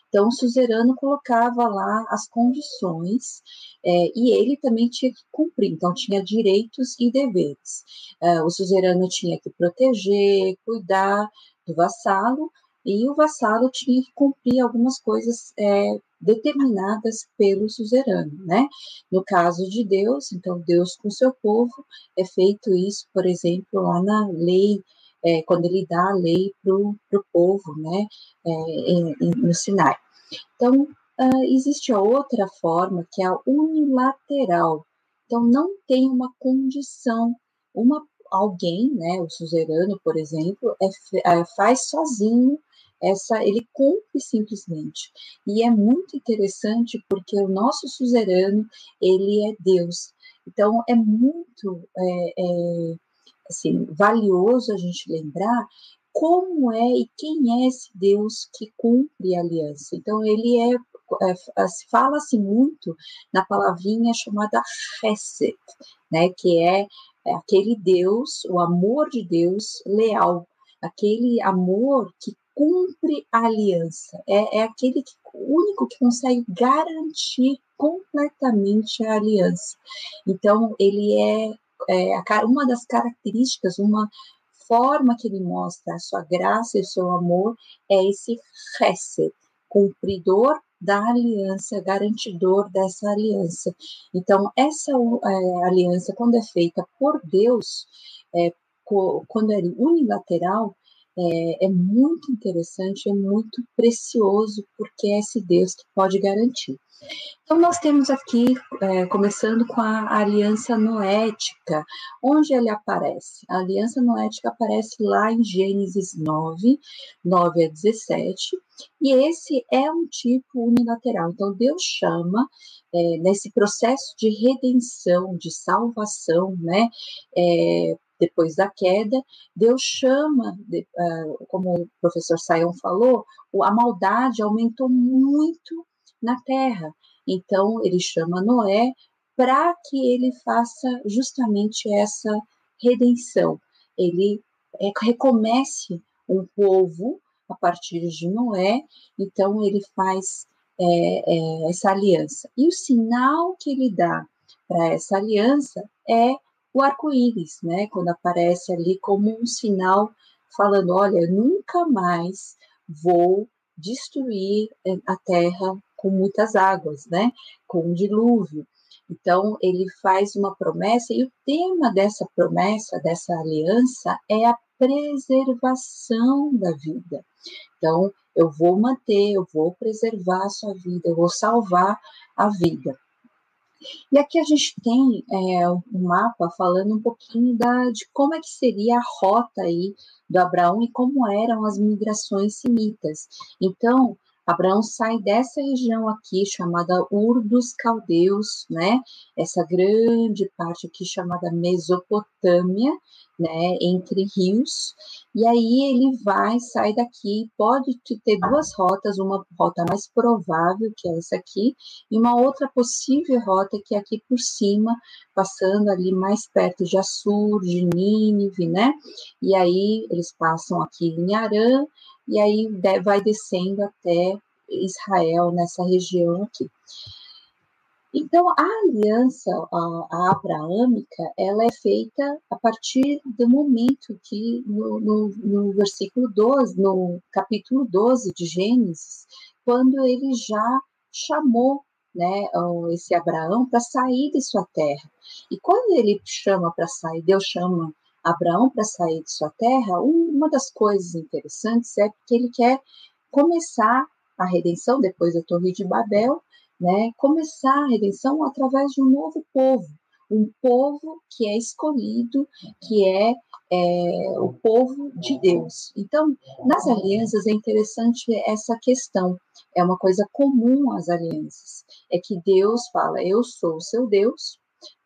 Speaker 2: então o suzerano colocava lá as condições é, e ele também tinha que cumprir, então tinha direitos e deveres. É, o suzerano tinha que proteger, cuidar do vassalo, e o vassalo tinha que cumprir algumas coisas é, determinadas pelo suzerano, né? No caso de Deus, então Deus com seu povo é feito isso, por exemplo, lá na lei, é, quando ele dá a lei para o povo, né? É, em, em, no Sinai. Então uh, existe outra forma que é a unilateral. Então não tem uma condição, uma alguém, né, o suzerano, por exemplo, é, é, faz sozinho essa ele cumpre simplesmente. E é muito interessante porque o nosso suzerano, ele é Deus. Então, é muito é, é, assim, valioso a gente lembrar como é e quem é esse Deus que cumpre a aliança. Então, ele é, é, fala-se muito na palavrinha chamada Chesed, né, que é, é aquele Deus, o amor de Deus leal, aquele amor que cumpre a aliança. É, é aquele que, único que consegue garantir completamente a aliança. Então, ele é, é uma das características, uma forma que ele mostra a sua graça e o seu amor é esse chesed, cumpridor da aliança, garantidor dessa aliança. Então, essa é, aliança, quando é feita por Deus, é, quando é unilateral, é, é, muito interessante, é muito precioso, porque é esse Deus que pode garantir. Então, nós temos aqui, é, começando com a aliança noética, onde ele aparece? A aliança noética aparece lá em Gênesis 9, 9 a 17, e esse é um tipo unilateral. Então, Deus chama, é, nesse processo de redenção, de salvação, né, é, depois da queda, Deus chama, uh, como o professor Sion falou, a maldade aumentou muito na terra. Então, ele chama Noé para que ele faça justamente essa redenção. Ele é, recomece um povo a partir de Noé, então ele faz é, é, essa aliança. E o sinal que ele dá para essa aliança é o arco-íris, né? Quando aparece ali como um sinal falando: olha, nunca mais vou destruir é, a terra com muitas águas, né? Com um dilúvio. Então, ele faz uma promessa, e o tema dessa promessa, dessa aliança, é a preservação da vida. Então, eu vou manter, eu vou preservar a sua vida, eu vou salvar a vida. E aqui a gente tem é, um mapa falando um pouquinho da, de como é que seria a rota aí do Abraão e como eram as migrações semitas. Então, Abraão sai dessa região aqui chamada Ur dos Caldeus, né? Essa grande parte aqui chamada Mesopotâmia, né? Entre rios. E aí ele vai, sai daqui, pode ter duas rotas, uma rota mais provável, que é essa aqui, e uma outra possível rota que é aqui por cima, passando ali mais perto de Assur, de Nínive, né? E aí eles passam aqui em Arã, e aí vai descendo até Israel, nessa região aqui. Então, a aliança a, a abraâmica, ela é feita a partir do momento que, no, no, no, versículo 12, no capítulo 12 de Gênesis, quando ele já chamou né, esse Abraão para sair de sua terra. E quando ele chama para sair, Deus chama Abraão para sair de sua terra, uma das coisas interessantes é que ele quer começar a redenção depois da Torre de Babel, né? Começar a redenção através de um novo povo, um povo que é escolhido, que é, é, o povo de Deus. Então, nas alianças é interessante essa questão, é uma coisa comum às alianças, é que Deus fala: Eu sou o seu Deus,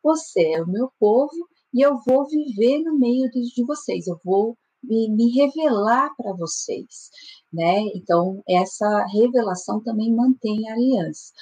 Speaker 2: você é o meu povo e eu vou viver no meio de vocês, eu vou me, me revelar para vocês, né? Então, essa revelação também mantém a aliança.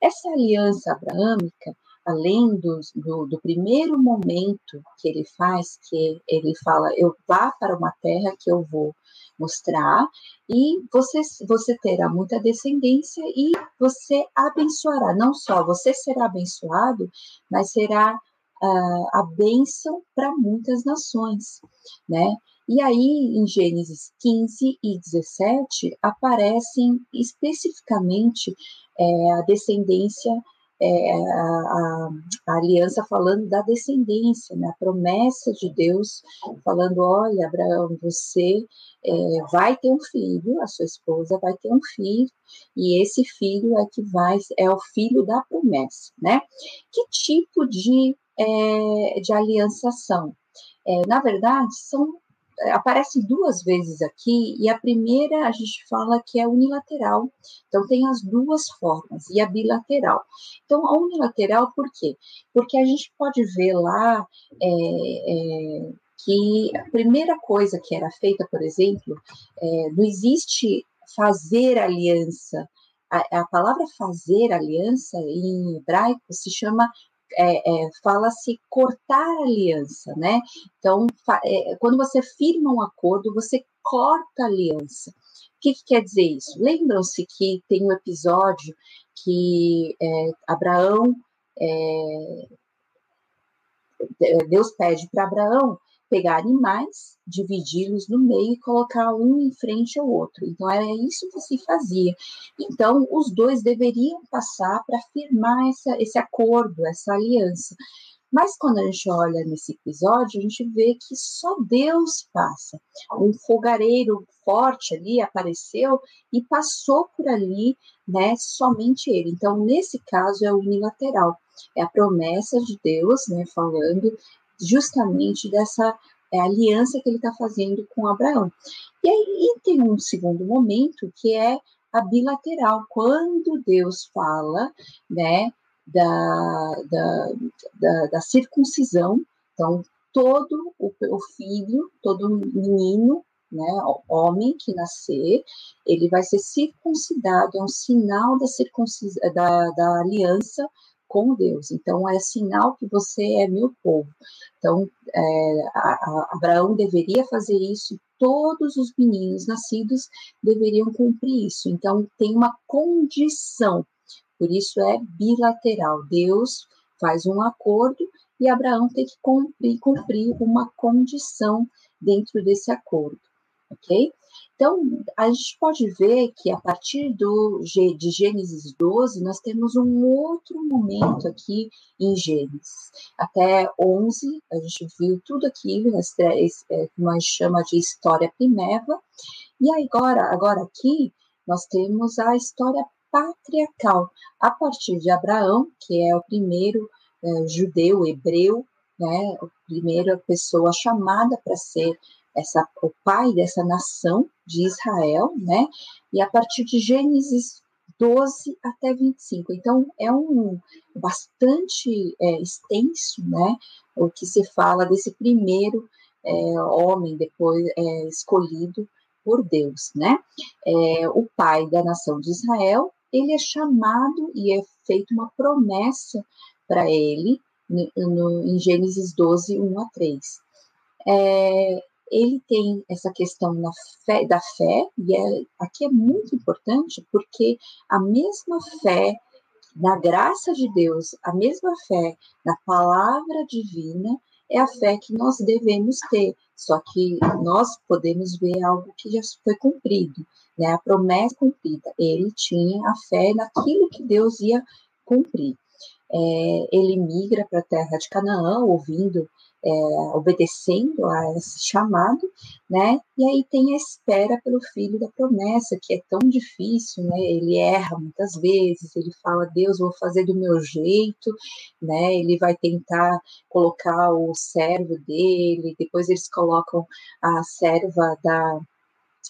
Speaker 2: Essa aliança abraâmica, além do, do, do, primeiro momento que ele faz, que ele fala, eu vá para uma terra que eu vou mostrar, e você, você terá muita descendência e você abençoará, não só você será abençoado, mas será uh, a bênção para muitas nações, né? E aí, em Gênesis 15 e 17, aparecem especificamente é, a descendência, é, a, a, aliança falando da descendência, né, a promessa de Deus, falando: olha, Abraão, você é, vai ter um filho, a sua esposa vai ter um filho, e esse filho é que vai, é o filho da promessa, né? Que tipo de, é, de aliança são? É, na verdade, são aparece duas vezes aqui, e a primeira a gente fala que é unilateral. Então, tem as duas formas, e a bilateral. Então, a unilateral, por quê? Porque a gente pode ver lá é, é, que a primeira coisa que era feita, por exemplo, é, não existe fazer aliança. A, a palavra fazer aliança em hebraico se chama é, é, fala-se cortar aliança, né? Então, é, quando você firma um acordo, você corta a aliança. O que, que quer dizer isso? Lembram-se que tem um episódio que é, Abraão, é, Deus pede para Abraão pegar animais, dividi-los no meio e colocar um em frente ao outro. Então, era isso que se fazia. Então, os dois deveriam passar para firmar essa, esse acordo, essa aliança. Mas quando a gente olha nesse episódio, a gente vê que só Deus passa. Um fogareiro forte ali apareceu e passou por ali, né, somente ele. Então, nesse caso, é unilateral. É a promessa de Deus, né, falando justamente dessa é, aliança que ele está fazendo com Abraão. E aí tem um segundo momento que é a bilateral, quando Deus fala, né, da, da, da, da circuncisão, então todo o, o filho, todo menino né, homem que nascer, ele vai ser circuncidado, é um sinal da, circuncis... da, da aliança com Deus. Então, é sinal que você é meu povo. Então, é, a, a Abraão deveria fazer isso, todos os meninos nascidos deveriam cumprir isso. Então, tem uma condição, por isso é bilateral. Deus faz um acordo e Abraão tem que cumprir, cumprir uma condição dentro desse acordo, ok? Então, a gente pode ver que a partir do, de Gênesis 12, nós temos um outro momento aqui em Gênesis. Até 11, a gente viu tudo aquilo, é, que nós chama de história primeva. E agora, agora aqui, nós temos a história patriarcal, a partir de Abraão, que é o primeiro é, judeu, hebreu, né, a primeira pessoa chamada para ser essa, o pai dessa nação de Israel, né? E a partir de Gênesis 12 até 25. Então, é um bastante é, extenso, né? O que se fala desse primeiro é, homem depois é, escolhido por Deus, né? É, o pai da nação de Israel, ele é chamado e é feita uma promessa para ele no, no, em Gênesis 12, 1 a 3. É, ele tem essa questão fé, da fé, e é, aqui é muito importante, porque a mesma fé na graça de Deus, a mesma fé na palavra divina, é a fé que nós devemos ter. Só que nós podemos ver algo que já foi cumprido, né? A promessa cumprida. Ele tinha a fé naquilo que Deus ia cumprir. É, ele migra para a terra de Canaã, ouvindo é, obedecendo a esse chamado, né? E aí tem a espera pelo filho da promessa, que é tão difícil, né? Ele erra muitas vezes, ele fala, Deus, vou fazer do meu jeito, né? Ele vai tentar colocar o servo dele, depois eles colocam a serva da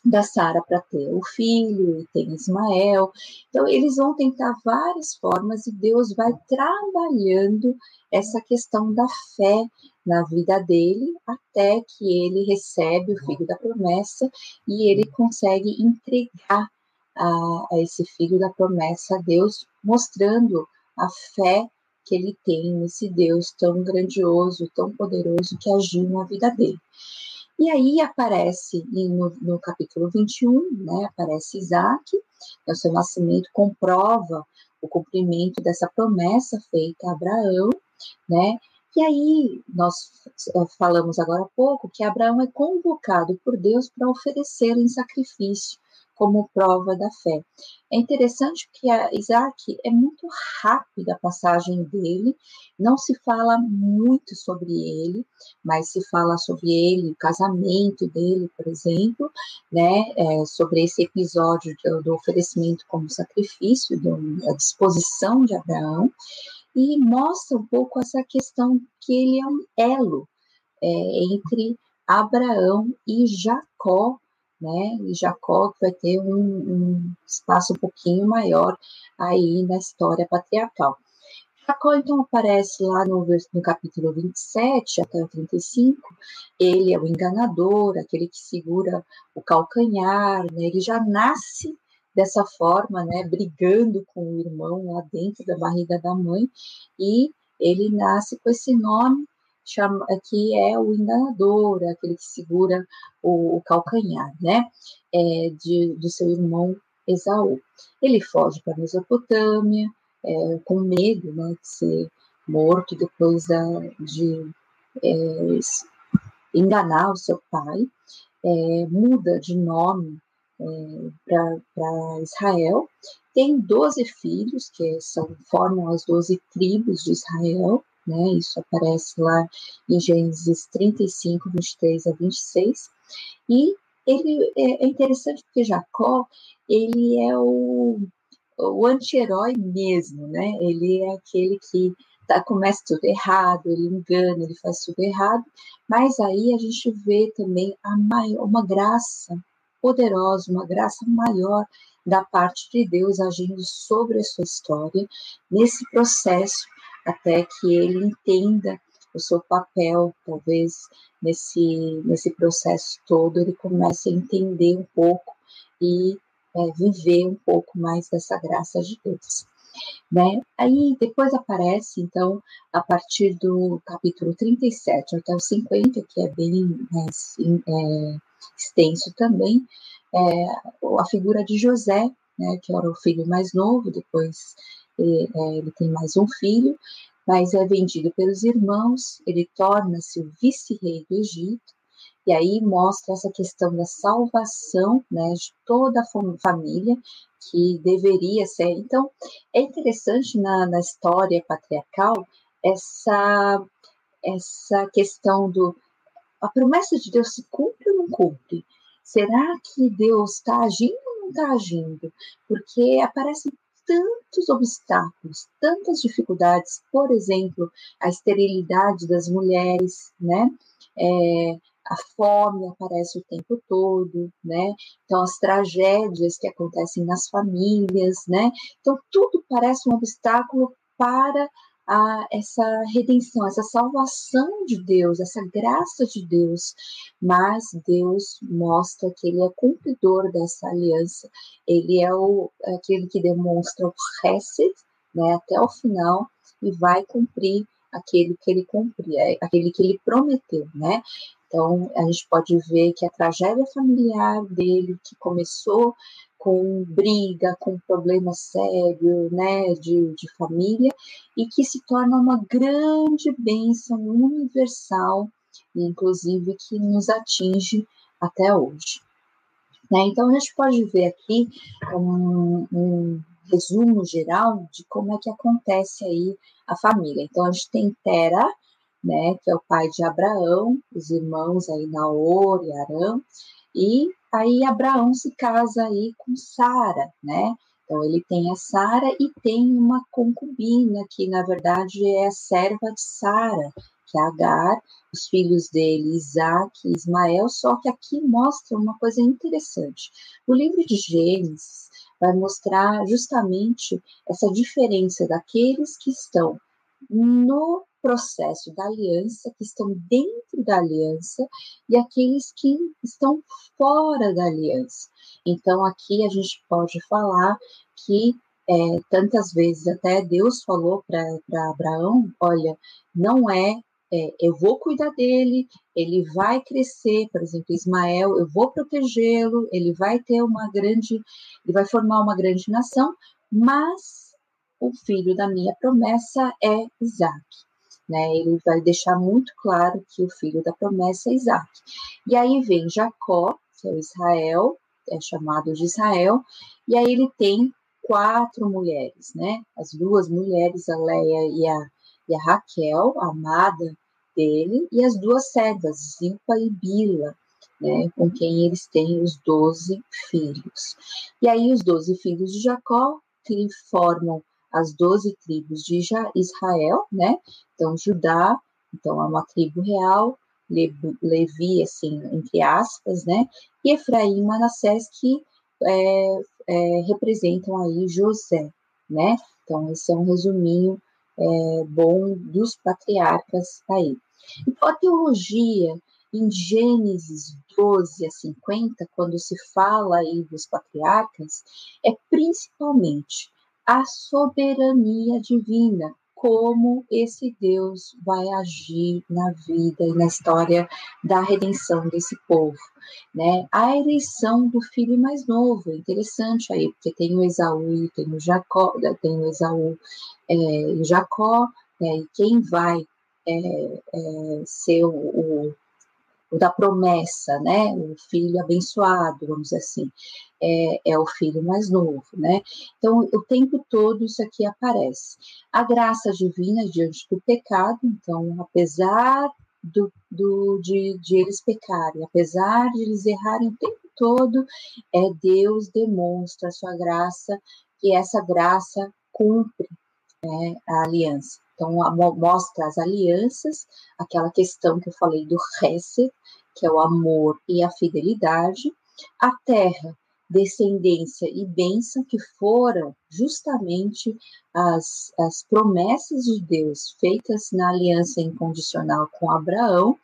Speaker 2: da Sara para ter o filho, e tem Ismael. Então, eles vão tentar várias formas e Deus vai trabalhando essa questão da fé na vida dele, até que ele recebe o filho da promessa e ele consegue entregar a, a esse filho da promessa a Deus, mostrando a fé que ele tem nesse Deus tão grandioso, tão poderoso que agiu na vida dele. E aí aparece no, no capítulo 21, né, aparece Isaac, o seu nascimento comprova o cumprimento dessa promessa feita a Abraão, né, e aí nós eh, falamos agora há pouco que Abraão é convocado por Deus para oferecer em sacrifício como prova da fé. É interessante que Isaac é muito rápida a passagem dele, não se fala muito sobre ele, mas se fala sobre ele, o casamento dele, por exemplo, né, é, sobre esse episódio do, do oferecimento como sacrifício, do, a disposição de Abraão, e mostra um pouco essa questão que ele é um elo é, entre Abraão e Jacó, né? E Jacó vai ter um, um, espaço um pouquinho maior aí na história patriarcal. Jacó, então, aparece lá no, no capítulo 27 até o 35, ele é o enganador, aquele que segura o calcanhar, né? Ele já nasce dessa forma, né, brigando com o irmão lá dentro da barriga da mãe, e ele nasce com esse nome chama, que é o enganador, é aquele que segura o, o calcanhar, né, é, de, do seu irmão Esaú. Ele foge para a Mesopotâmia, é, com medo, né, de ser morto depois da, de é, enganar o seu pai, é, muda de nome é, para Israel. Tem 12 filhos, que são, formam as 12 tribos de Israel, né? Isso aparece lá em Gênesis 35, 23 a 26. E ele é, é interessante porque Jacó, ele é o, o anti-herói mesmo, né? Ele é aquele que tá, começa tudo errado, ele engana, ele faz tudo errado, mas aí a gente vê também a maior, uma graça poderosa, uma graça maior da parte de Deus agindo sobre a sua história, nesse processo, até que ele entenda o seu papel, talvez nesse, nesse processo todo ele comece a entender um pouco e é, viver um pouco mais dessa graça de Deus. Né? Aí depois aparece, então, a partir do capítulo 37 até o 50, que é bem né, é, extenso também, é, a figura de José, né, que era o filho mais novo, depois ele, é, ele tem mais um filho, mas é vendido pelos irmãos, ele torna-se o vice-rei do Egito, e aí mostra essa questão da salvação né, de toda a família, que deveria ser. Então, é interessante na, na história patriarcal essa, essa questão do. A promessa de Deus se cumpre ou não cumpre? Será que Deus está agindo ou não está agindo? Porque aparecem tantos obstáculos, tantas dificuldades, por exemplo, a esterilidade das mulheres, né? É, a fome aparece o tempo todo, né? Então as tragédias que acontecem nas famílias, né? Então tudo parece um obstáculo para a, essa redenção, essa salvação de Deus, essa graça de Deus. Mas Deus mostra que Ele é cumpridor dessa aliança. Ele é o, aquele que demonstra o Hesed, né? Até o final e vai cumprir aquele que ele cumpria, aquele que ele prometeu, né? Então, a gente pode ver que a tragédia familiar dele, que começou com briga, com problema sério, né, de, de família, e que se torna uma grande bênção universal, inclusive que nos atinge até hoje. Né? Então, a gente pode ver aqui um, um resumo geral de como é que acontece aí a família. Então, a gente tem Tera, né, que é o pai de Abraão, os irmãos aí Naor e Arã, e aí Abraão se casa aí com Sara, né? Então ele tem a Sara e tem uma concubina que na verdade é a serva de Sara, que é Agar, os filhos dele, Isaac e Ismael, só que aqui mostra uma coisa interessante. O livro de Gênesis vai mostrar justamente essa diferença daqueles que estão no processo da aliança, que estão dentro da aliança, e aqueles que estão fora da aliança. Então, aqui a gente pode falar que é, tantas vezes até Deus falou para Abraão: olha, não é, é, eu vou cuidar dele, ele vai crescer, por exemplo, Ismael, eu vou protegê-lo, ele vai ter uma grande, ele vai formar uma grande nação, mas o filho da minha promessa é Isaac. Né? Ele vai deixar muito claro que o filho da promessa é Isaac. E aí vem Jacó, que é Israel, é chamado de Israel, e aí ele tem quatro mulheres, né? As duas mulheres, a Leia e a, e a Raquel, a amada dele, e as duas servas, Zilpa e Bila, né, com quem eles têm os doze filhos. E aí os doze filhos de Jacó que formam as doze tribos de Israel, né? Então, Judá, então é uma tribo real, Levi, assim, entre aspas, né? E Efraim e Manassés, que é, é, representam aí José, né? Então, esse é um resuminho é, bom dos patriarcas aí. Então, a teologia em Gênesis 12 a 50, quando se fala aí dos patriarcas, é principalmente a soberania divina, como esse Deus vai agir na vida e na história da redenção desse povo, né? A eleição do filho mais novo, é interessante aí, porque tem o Esaú, tem o Jacó, tem o Esaú é, e Jacó, né? e quem vai é, é, ser o, o o da promessa, né? O filho abençoado, vamos dizer assim, é, é, o filho mais novo, né? Então, o tempo todo isso aqui aparece. A graça divina diante do pecado, então, apesar do, do de, de eles pecarem, apesar de eles errarem o tempo todo, é Deus demonstra a sua graça e essa graça cumpre né, a aliança. Então, mostra as alianças, aquela questão que eu falei do Hesed, que é o amor e a fidelidade, a terra, descendência e bênção, que foram justamente as, as promessas de Deus feitas na aliança incondicional com Abraão,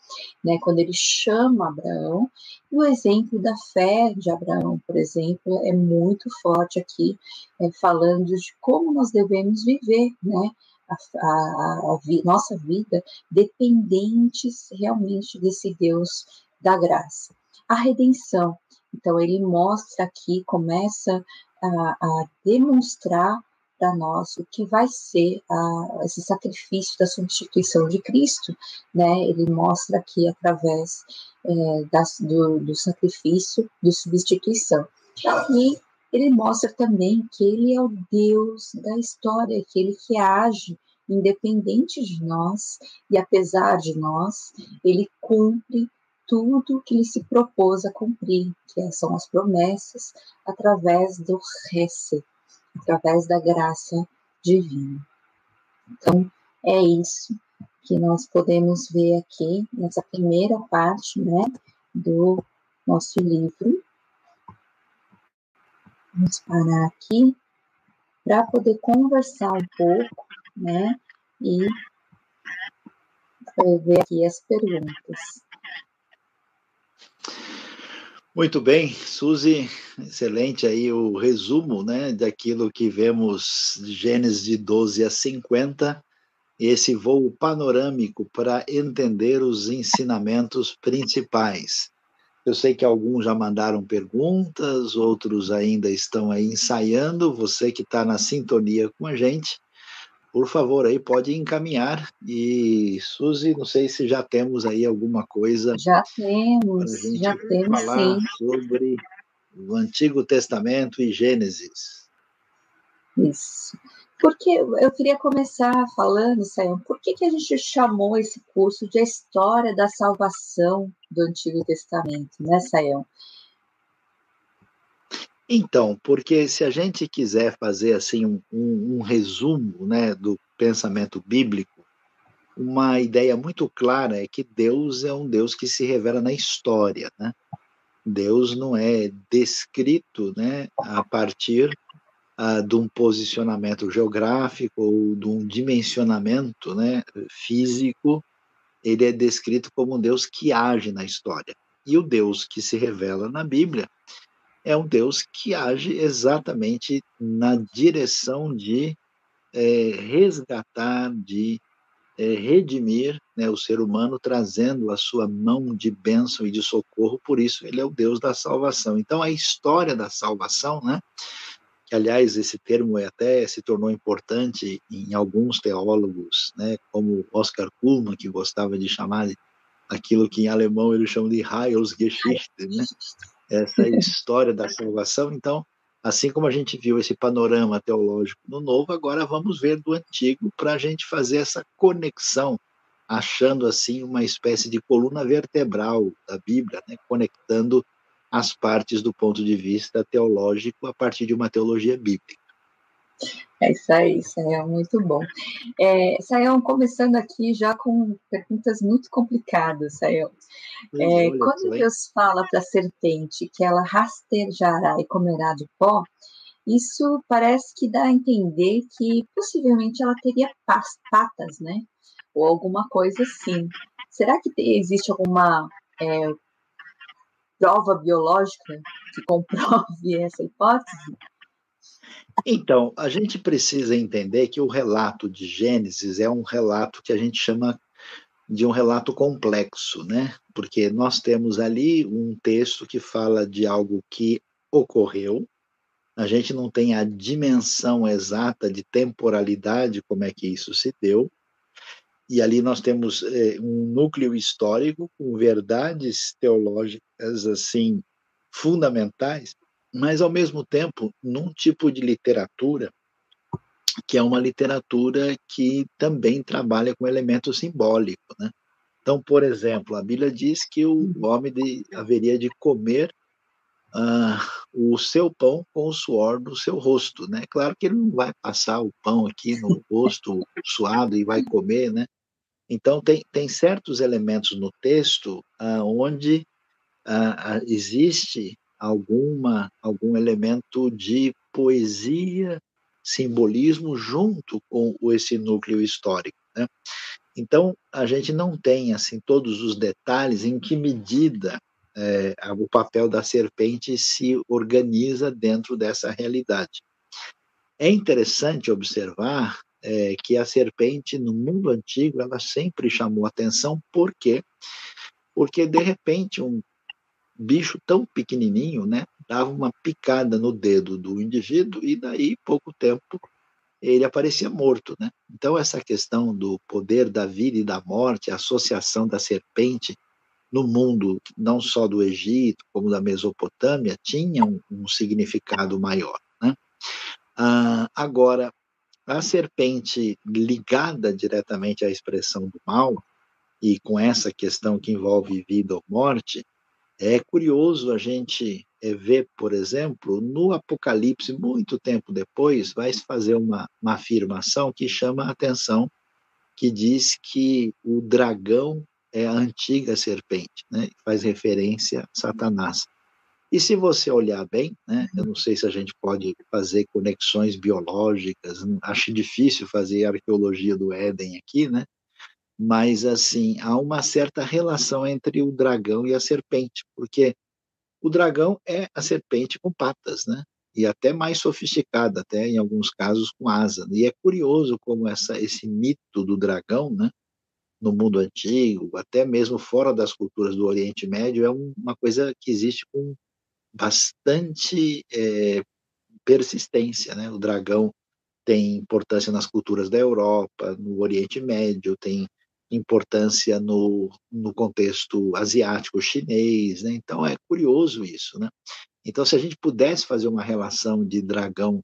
Speaker 2: né, quando ele chama Abraão, e o exemplo da fé de Abraão, por exemplo, é muito forte aqui, é, falando de como nós devemos viver, né, a, a, a vi, nossa vida dependentes realmente desse Deus da graça. A redenção. Então, ele mostra aqui, começa a, a demonstrar para nós o que vai ser a, esse sacrifício da substituição de Cristo, né? Ele mostra aqui através é, das, do, do sacrifício de substituição. E ele mostra também que ele é o Deus da história, aquele que age independente de nós e apesar de nós, ele cumpre tudo que ele se propôs a cumprir, que são as promessas, através do rece, através da graça divina. Então, é isso que nós podemos ver aqui nessa primeira parte, né, do nosso livro. Vamos parar aqui para poder conversar um pouco, né? E ver aqui as perguntas.
Speaker 1: Muito bem, Suzy, excelente aí o resumo, né, daquilo que vemos de Gênesis de 12 a 50, esse voo panorâmico para entender os ensinamentos principais. Eu sei que alguns já mandaram perguntas, outros ainda estão aí ensaiando. Você que está na sintonia com a gente, por favor, aí pode encaminhar. E, Suzy, não sei se já temos aí alguma coisa.
Speaker 2: Já temos, já temos
Speaker 1: falar
Speaker 2: sim.
Speaker 1: sobre o Antigo Testamento e Gênesis.
Speaker 2: Isso. Porque eu queria começar falando, Sayão, por que, que a gente chamou esse curso de história da salvação do Antigo Testamento, né, Sayão?
Speaker 1: Então, porque se a gente quiser fazer assim um, um, um resumo né, do pensamento bíblico, uma ideia muito clara é que Deus é um Deus que se revela na história, né? Deus não é descrito, né, a partir uh, de um posicionamento geográfico ou de um dimensionamento, né, físico. Ele é descrito como um Deus que age na história. E o Deus que se revela na Bíblia é um Deus que age exatamente na direção de é, resgatar, de é, redimir né, o ser humano, trazendo a sua mão de bênção e de socorro, por isso ele é o Deus da salvação. Então, a história da salvação, né, que, aliás, esse termo é até se tornou importante em alguns teólogos, né, como Oscar Kuhlmann, que gostava de chamar aquilo que em alemão ele chama de Heilsgeschichte, né, essa história da salvação. Então, assim como a gente viu esse panorama teológico no Novo, agora vamos ver do Antigo para a gente fazer essa conexão, achando assim uma espécie de coluna vertebral da Bíblia, né, conectando as partes do ponto de vista teológico a partir de uma teologia bíblica.
Speaker 2: É isso aí, Sayão, muito bom. É, Sayão, começando aqui já com perguntas muito complicadas, Sayão. É, quando Deus fala para a serpente que ela rastejará e comerá de pó, isso parece que dá a entender que possivelmente ela teria patas, né? Ou alguma coisa assim. Será que existe alguma é, prova biológica que comprove essa hipótese?
Speaker 1: Então, a gente precisa entender que o relato de Gênesis é um relato que a gente chama de um relato complexo, né? Porque nós temos ali um texto que fala de algo que ocorreu, a gente não tem a dimensão exata de temporalidade, como é que isso se deu, e ali nós temos é, um núcleo histórico com verdades teológicas assim fundamentais, mas ao mesmo tempo num tipo de literatura que é uma literatura que também trabalha com elemento simbólico, né? Então, por exemplo, a Bíblia diz que o homem de, haveria de comer uh, o seu pão com o suor do seu rosto, né? Claro que ele não vai passar o pão aqui no rosto suado e vai comer, né? Então, tem, tem certos elementos no texto uh, onde uh, existe alguma, algum elemento de poesia, simbolismo junto com esse núcleo histórico. Né? Então, a gente não tem assim todos os detalhes em que medida é, o papel da serpente se organiza dentro dessa realidade. É interessante observar é, que a serpente no mundo antigo ela sempre chamou atenção, por quê? Porque de repente um bicho tão pequenininho, né, dava uma picada no dedo do indivíduo e daí pouco tempo ele aparecia morto, né? Então essa questão do poder da vida e da morte, a associação da serpente no mundo não só do Egito como da Mesopotâmia tinha um, um significado maior, né? Ah, agora a serpente ligada diretamente à expressão do mal e com essa questão que envolve vida ou morte, é curioso a gente é, ver, por exemplo, no Apocalipse, muito tempo depois, vai se fazer uma, uma afirmação que chama a atenção, que diz que o dragão é a antiga serpente, né? faz referência a Satanás. E se você olhar bem, né, eu não sei se a gente pode fazer conexões biológicas, acho difícil fazer arqueologia do Éden aqui, né? mas assim há uma certa relação entre o dragão e a serpente, porque o dragão é a serpente com patas, né? E até mais sofisticada, até em alguns casos com asa. E é curioso como essa esse mito do dragão, né? No mundo antigo, até mesmo fora das culturas do Oriente Médio, é uma coisa que existe com bastante é, persistência, né? O dragão tem importância nas culturas da Europa, no Oriente Médio, tem importância no, no contexto asiático chinês, né? Então é curioso isso, né? Então se a gente pudesse fazer uma relação de dragão,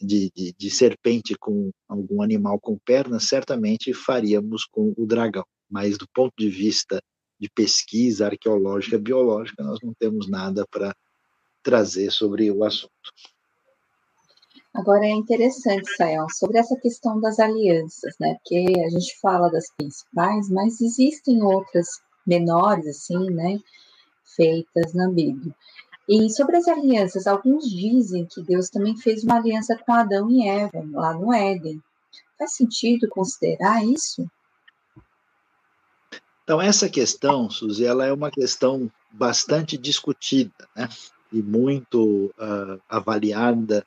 Speaker 1: de, de, de serpente com algum animal com pernas, certamente faríamos com o dragão. Mas do ponto de vista de pesquisa arqueológica, biológica, nós não temos nada para trazer sobre o assunto.
Speaker 2: Agora é interessante, Sayão, sobre essa questão das alianças, né? Porque a gente fala das principais, mas existem outras menores, assim, né? Feitas na Bíblia. E sobre as alianças, alguns dizem que Deus também fez uma aliança com Adão e Eva, lá no Éden. Faz sentido considerar isso?
Speaker 1: Então, essa questão, Suzy, ela é uma questão bastante discutida, né? E muito uh, avaliada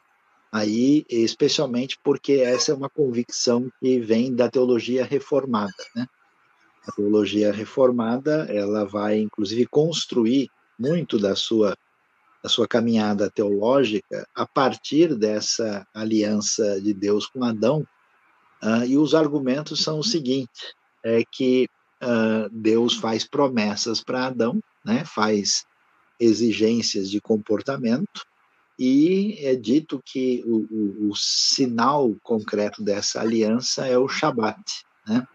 Speaker 1: aí, especialmente porque essa é uma convicção que vem da teologia reformada, né? A teologia reformada, ela vai inclusive construir muito da sua da sua caminhada teológica a partir dessa aliança de Deus com Adão, uh, e os argumentos são os seguintes: é que uh, Deus faz promessas para Adão, né? Faz exigências de comportamento e é dito que o, o, o sinal concreto dessa aliança é o Shabat. Né?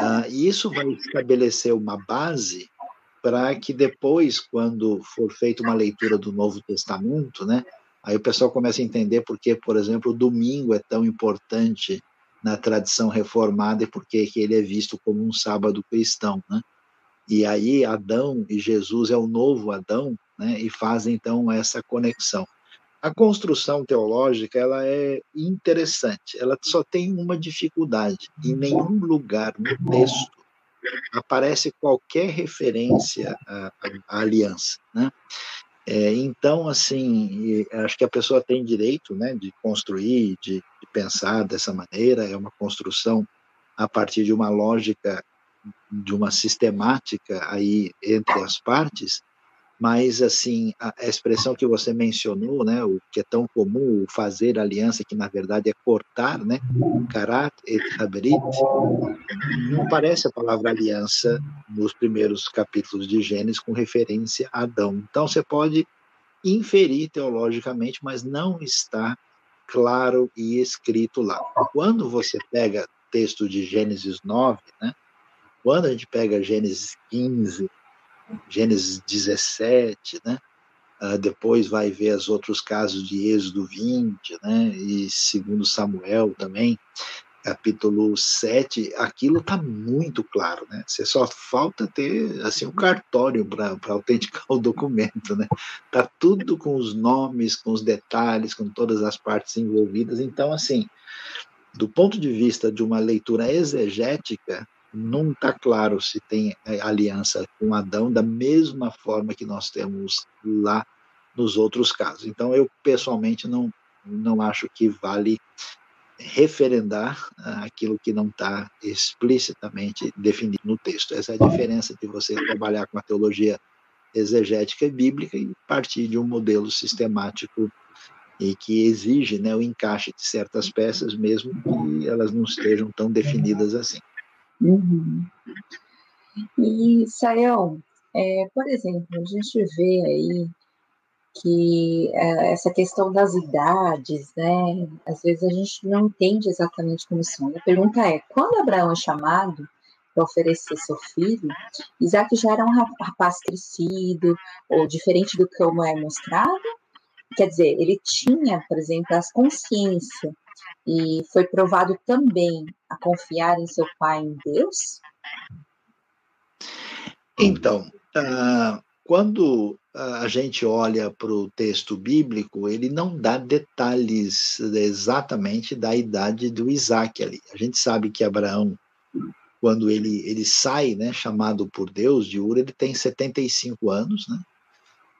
Speaker 1: Ah, e isso vai estabelecer uma base para que depois, quando for feita uma leitura do Novo Testamento, né, aí o pessoal começa a entender por que, por exemplo, o domingo é tão importante na tradição reformada e por que ele é visto como um sábado cristão. Né? E aí Adão e Jesus é o novo Adão, né, e fazem então essa conexão. A construção teológica ela é interessante, ela só tem uma dificuldade. Em nenhum lugar no texto aparece qualquer referência à, à aliança, né? É, então, assim, acho que a pessoa tem direito, né, de construir, de, de pensar dessa maneira. É uma construção a partir de uma lógica, de uma sistemática aí entre as partes mas assim a, expressão que você mencionou, né, o que é tão comum, o fazer aliança, que na verdade é cortar, né, karat et habrit, não parece a palavra aliança nos primeiros capítulos de Gênesis com referência a Adão. Então você pode inferir teologicamente, mas não está claro e escrito lá. Quando você pega texto de Gênesis 9, né, quando a gente pega Gênesis 15, Gênesis 17, né? Uh, depois vai ver os outros casos de Êxodo 20, né? E segundo Samuel também, capítulo 7, aquilo está muito claro, né? Você só falta ter assim um cartório para autenticar o documento, né? Tá tudo com os nomes, com os detalhes, com todas as partes envolvidas. Então, assim, do ponto de vista de uma leitura exegética, não está claro se tem é, aliança com Adão da mesma forma que nós temos lá nos outros casos. Então, eu pessoalmente não, não acho que vale referendar ah, aquilo que não está explicitamente definido no texto. Essa é a diferença de você trabalhar com a teologia exegética e bíblica e partir de um modelo sistemático e que exige né, o encaixe de certas peças, mesmo que elas não estejam tão definidas assim.
Speaker 2: Uhum. E, Sayão, é, por exemplo, a gente vê aí que é, essa questão das idades, né? Às vezes a gente não entende exatamente como são. A pergunta é: quando Abraão é chamado para oferecer seu filho, Isaac já era um rapaz crescido, ou diferente do que como é mostrado? Quer dizer, ele tinha, por exemplo, a consciência e foi provado também a confiar em seu pai em Deus?
Speaker 1: Então, uh, quando a gente olha para o texto bíblico, ele não dá detalhes exatamente da idade do Isaac ali. A gente sabe que Abraão, quando ele, ele sai, né, chamado por Deus de Ur, ele tem 75 anos, né?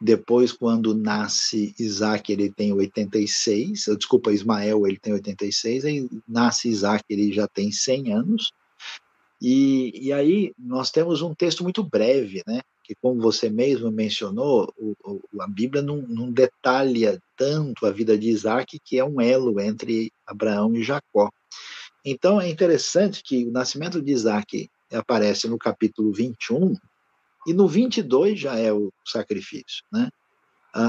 Speaker 1: Depois, quando nasce Isaac, ele tem 86, desculpa, Ismael, ele tem 86, aí nasce Isaac, ele já tem 100 anos. E, e aí nós temos um texto muito breve, né? Que, como você mesmo mencionou, o, o, a Bíblia não, não detalha tanto a vida de Isaac, que é um elo entre Abraão e Jacó. Então, é interessante que o nascimento de Isaac aparece no capítulo 21, e no 22 já é o sacrifício, né?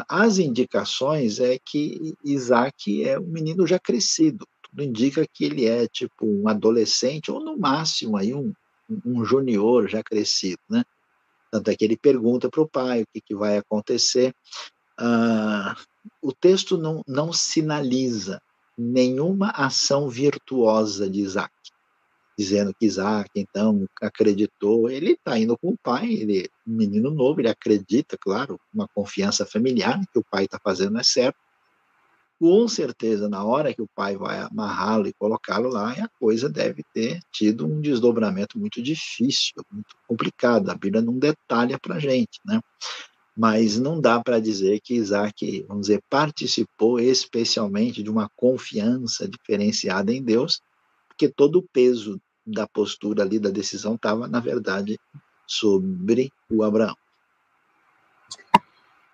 Speaker 1: As indicações é que Isaac é um menino já crescido. Tudo indica que ele é tipo um adolescente ou no máximo aí um, um junior já crescido, né? Tanto é que ele pergunta para o pai o que, que vai acontecer. Ah, o texto não, não sinaliza nenhuma ação virtuosa de Isaac dizendo que Isaac, então, acreditou. Ele está indo com o pai, ele um menino novo, ele acredita, claro, uma confiança familiar que o pai está fazendo é certo. Com certeza, na hora que o pai vai amarrá-lo e colocá-lo lá, a coisa deve ter tido um desdobramento muito difícil, muito complicado. A Bíblia não detalha para gente, né? Mas não dá para dizer que Isaac, vamos dizer, participou especialmente de uma confiança diferenciada em Deus, porque todo o peso da postura ali, da decisão, estava, na verdade, sobre o Abraão.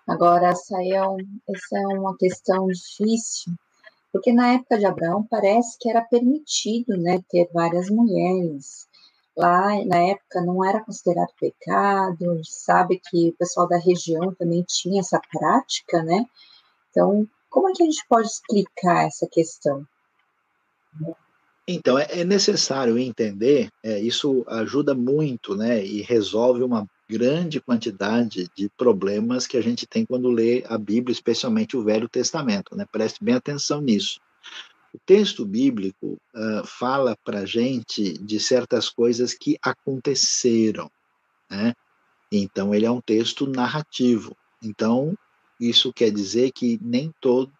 Speaker 2: Agora, Sayão, essa é uma questão difícil, porque na época de Abraão parece que era permitido né, ter várias mulheres. Lá, na época, não era considerado pecado, sabe que o pessoal da região também tinha essa prática, né? Então, como é que a gente pode explicar essa questão?
Speaker 1: Então, é, é necessário entender, é, isso ajuda muito, né, e resolve uma grande quantidade de problemas que a gente tem quando lê a Bíblia, especialmente o Velho Testamento, né, preste bem atenção nisso. O texto bíblico uh, fala para gente de certas coisas que aconteceram, né? Então, ele é um texto narrativo. Então, isso quer dizer que nem todo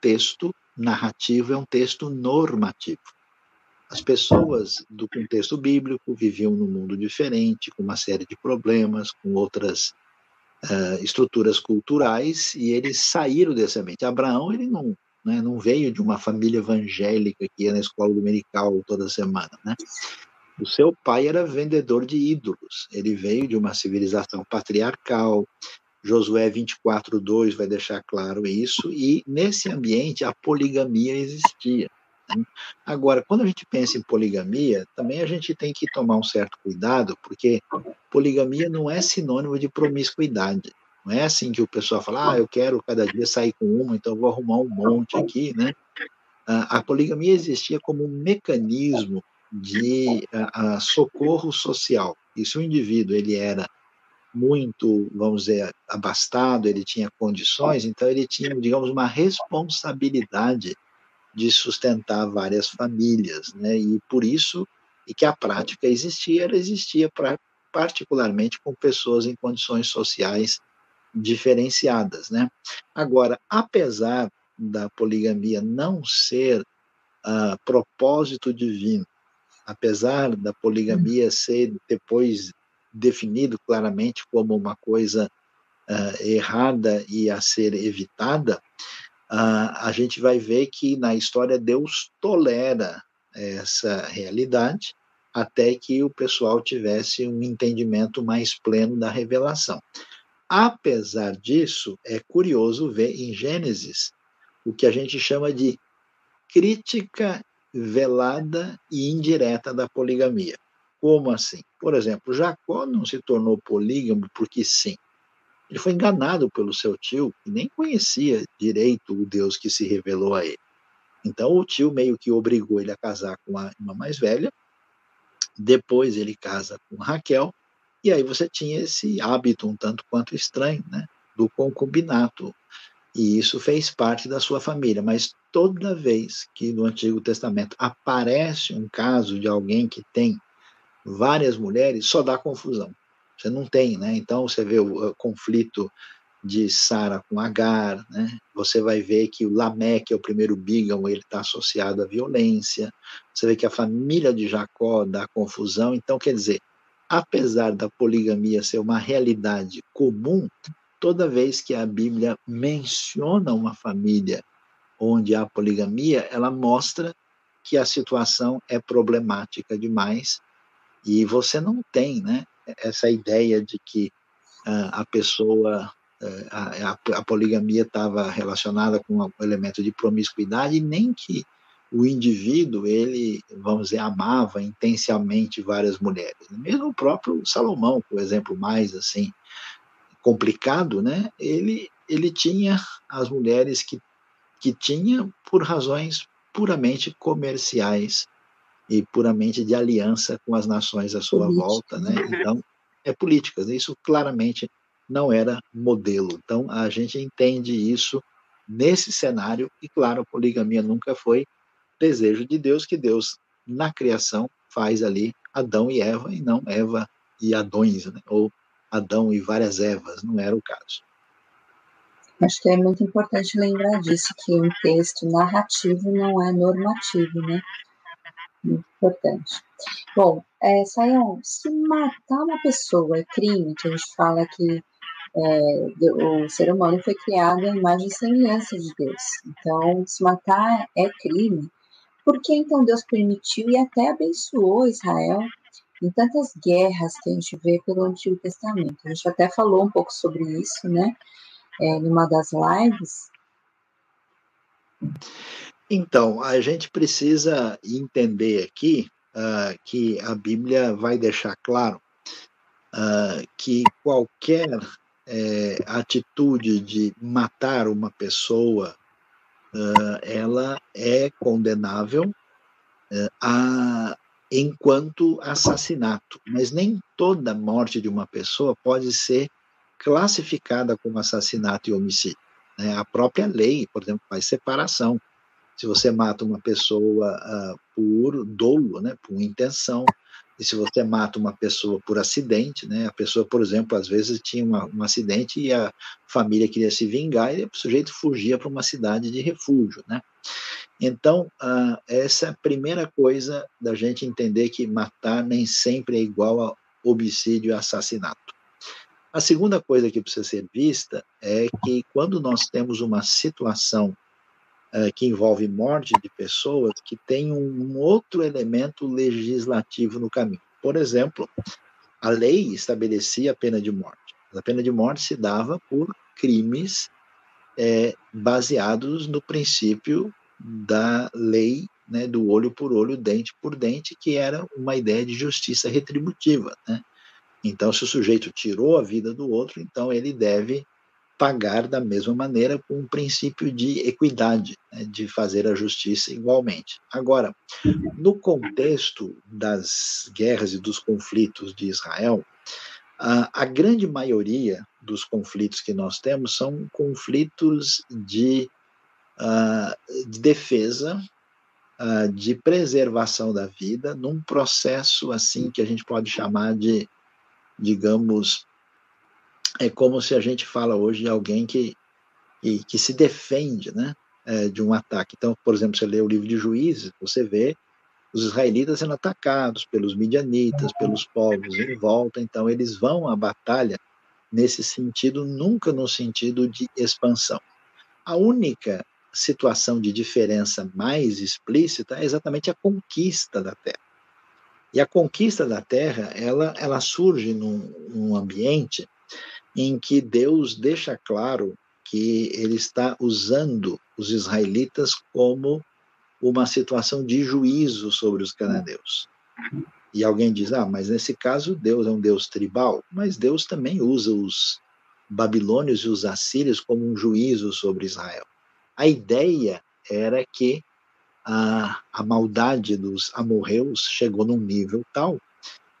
Speaker 1: texto narrativo é um texto normativo. As pessoas do contexto bíblico viviam num mundo diferente, com uma série de problemas, com outras uh, estruturas culturais, e eles saíram desse ambiente. Abraão, ele não, né, não veio de uma família evangélica que ia na escola dominical toda semana, né? O seu pai era vendedor de ídolos. Ele veio de uma civilização patriarcal, Josué 24, 2 vai deixar claro isso, e nesse ambiente a poligamia existia. Né? Agora, quando a gente pensa em poligamia, também a gente tem que tomar um certo cuidado, porque poligamia não é sinônimo de promiscuidade. Não é assim que o pessoal fala, ah, eu quero cada dia sair com uma, então vou arrumar um monte aqui, né? A poligamia existia como um mecanismo de socorro social. E se o indivíduo ele era muito, vamos dizer, abastado, ele tinha condições, então ele tinha, digamos, uma responsabilidade de sustentar várias famílias, né? E por isso e que a prática existia, ela existia pra, particularmente com pessoas em condições sociais diferenciadas, né? Agora, apesar da poligamia não ser uh, propósito divino, apesar da poligamia ser depois definido claramente como uma coisa uh, errada e a ser evitada, a gente vai ver que na história Deus tolera essa realidade até que o pessoal tivesse um entendimento mais pleno da revelação. Apesar disso, é curioso ver em Gênesis o que a gente chama de crítica velada e indireta da poligamia. Como assim? Por exemplo, Jacó não se tornou polígamo porque sim. Ele foi enganado pelo seu tio, que nem conhecia direito o Deus que se revelou a ele. Então, o tio meio que obrigou ele a casar com a irmã mais velha. Depois, ele casa com Raquel. E aí você tinha esse hábito um tanto quanto estranho, né? Do concubinato. E isso fez parte da sua família. Mas toda vez que no Antigo Testamento aparece um caso de alguém que tem várias mulheres, só dá confusão. Você não tem, né? Então você vê o, o conflito de Sara com Agar, né? Você vai ver que o Lameque é o primeiro bígamo, ele está associado à violência. Você vê que a família de Jacó dá confusão. Então, quer dizer, apesar da poligamia ser uma realidade comum, toda vez que a Bíblia menciona uma família onde há poligamia, ela mostra que a situação é problemática demais e você não tem né, essa ideia de que uh, a pessoa, uh, a, a, poligamia estava relacionada com um elemento de promiscuidade, nem que o indivíduo, ele, vamos dizer, amava intensamente várias mulheres. Mesmo o próprio Salomão, por exemplo, mais assim, complicado, né? Ele, ele tinha as mulheres que, que tinha por razões puramente comerciais e puramente de aliança com as nações à sua Política. volta, né? Então, é políticas. Isso claramente não era modelo. Então, a gente entende isso nesse cenário e, claro, a poligamia nunca foi desejo de Deus, que Deus, na criação, faz ali Adão e Eva, e não Eva e Adões, né? ou Adão e várias Evas, não era o caso.
Speaker 2: Acho que é muito importante lembrar disso, que um texto narrativo não é normativo, né? Muito importante. Bom, é, Sayão, se matar uma pessoa é crime, que a gente fala que é, o ser humano foi criado à imagem e semelhança de Deus. Então, se matar é crime. Por que então Deus permitiu e até abençoou Israel em tantas guerras que a gente vê pelo Antigo Testamento? A gente até falou um pouco sobre isso, né? É, numa das lives.
Speaker 1: Então, a gente precisa entender aqui uh, que a Bíblia vai deixar claro uh, que qualquer é, atitude de matar uma pessoa, uh, ela é condenável a, enquanto assassinato, mas nem toda morte de uma pessoa pode ser classificada como assassinato e homicídio. Né? A própria lei, por exemplo, faz separação se você mata uma pessoa uh, por dolo, né, por intenção, e se você mata uma pessoa por acidente, né, a pessoa, por exemplo, às vezes tinha uma, um acidente e a família queria se vingar e o sujeito fugia para uma cidade de refúgio, né. Então, uh, essa é a primeira coisa da gente entender que matar nem sempre é igual a homicídio e assassinato. A segunda coisa que precisa ser vista é que quando nós temos uma situação que envolve morte de pessoas, que tem um outro elemento legislativo no caminho. Por exemplo, a lei estabelecia a pena de morte. A pena de morte se dava por crimes é, baseados no princípio da lei né, do olho por olho, dente por dente, que era uma ideia de justiça retributiva. Né? Então, se o sujeito tirou a vida do outro, então ele deve pagar da mesma maneira com um princípio de equidade, né, de fazer a justiça igualmente. Agora, no contexto das guerras e dos conflitos de Israel, a, a grande maioria dos conflitos que nós temos são conflitos de, uh, de defesa, uh, de preservação da vida, num processo assim que a gente pode chamar de, digamos, é como se a gente fala hoje de alguém que, que, que se defende né, é, de um ataque. Então, por exemplo, você lê o livro de Juízes, você vê os israelitas sendo atacados pelos midianitas, pelos povos em volta, então eles vão à batalha nesse sentido, nunca no sentido de expansão. A única situação de diferença mais explícita é exatamente a conquista da terra. E a conquista da terra, ela, ela surge num, num ambiente em que Deus deixa claro que ele está usando os israelitas como uma situação de juízo sobre os cananeus. E alguém diz: ah, mas nesse caso Deus é um Deus tribal, mas Deus também usa os babilônios e os assírios como um juízo sobre Israel. A ideia era que a, a maldade dos amorreus chegou num nível tal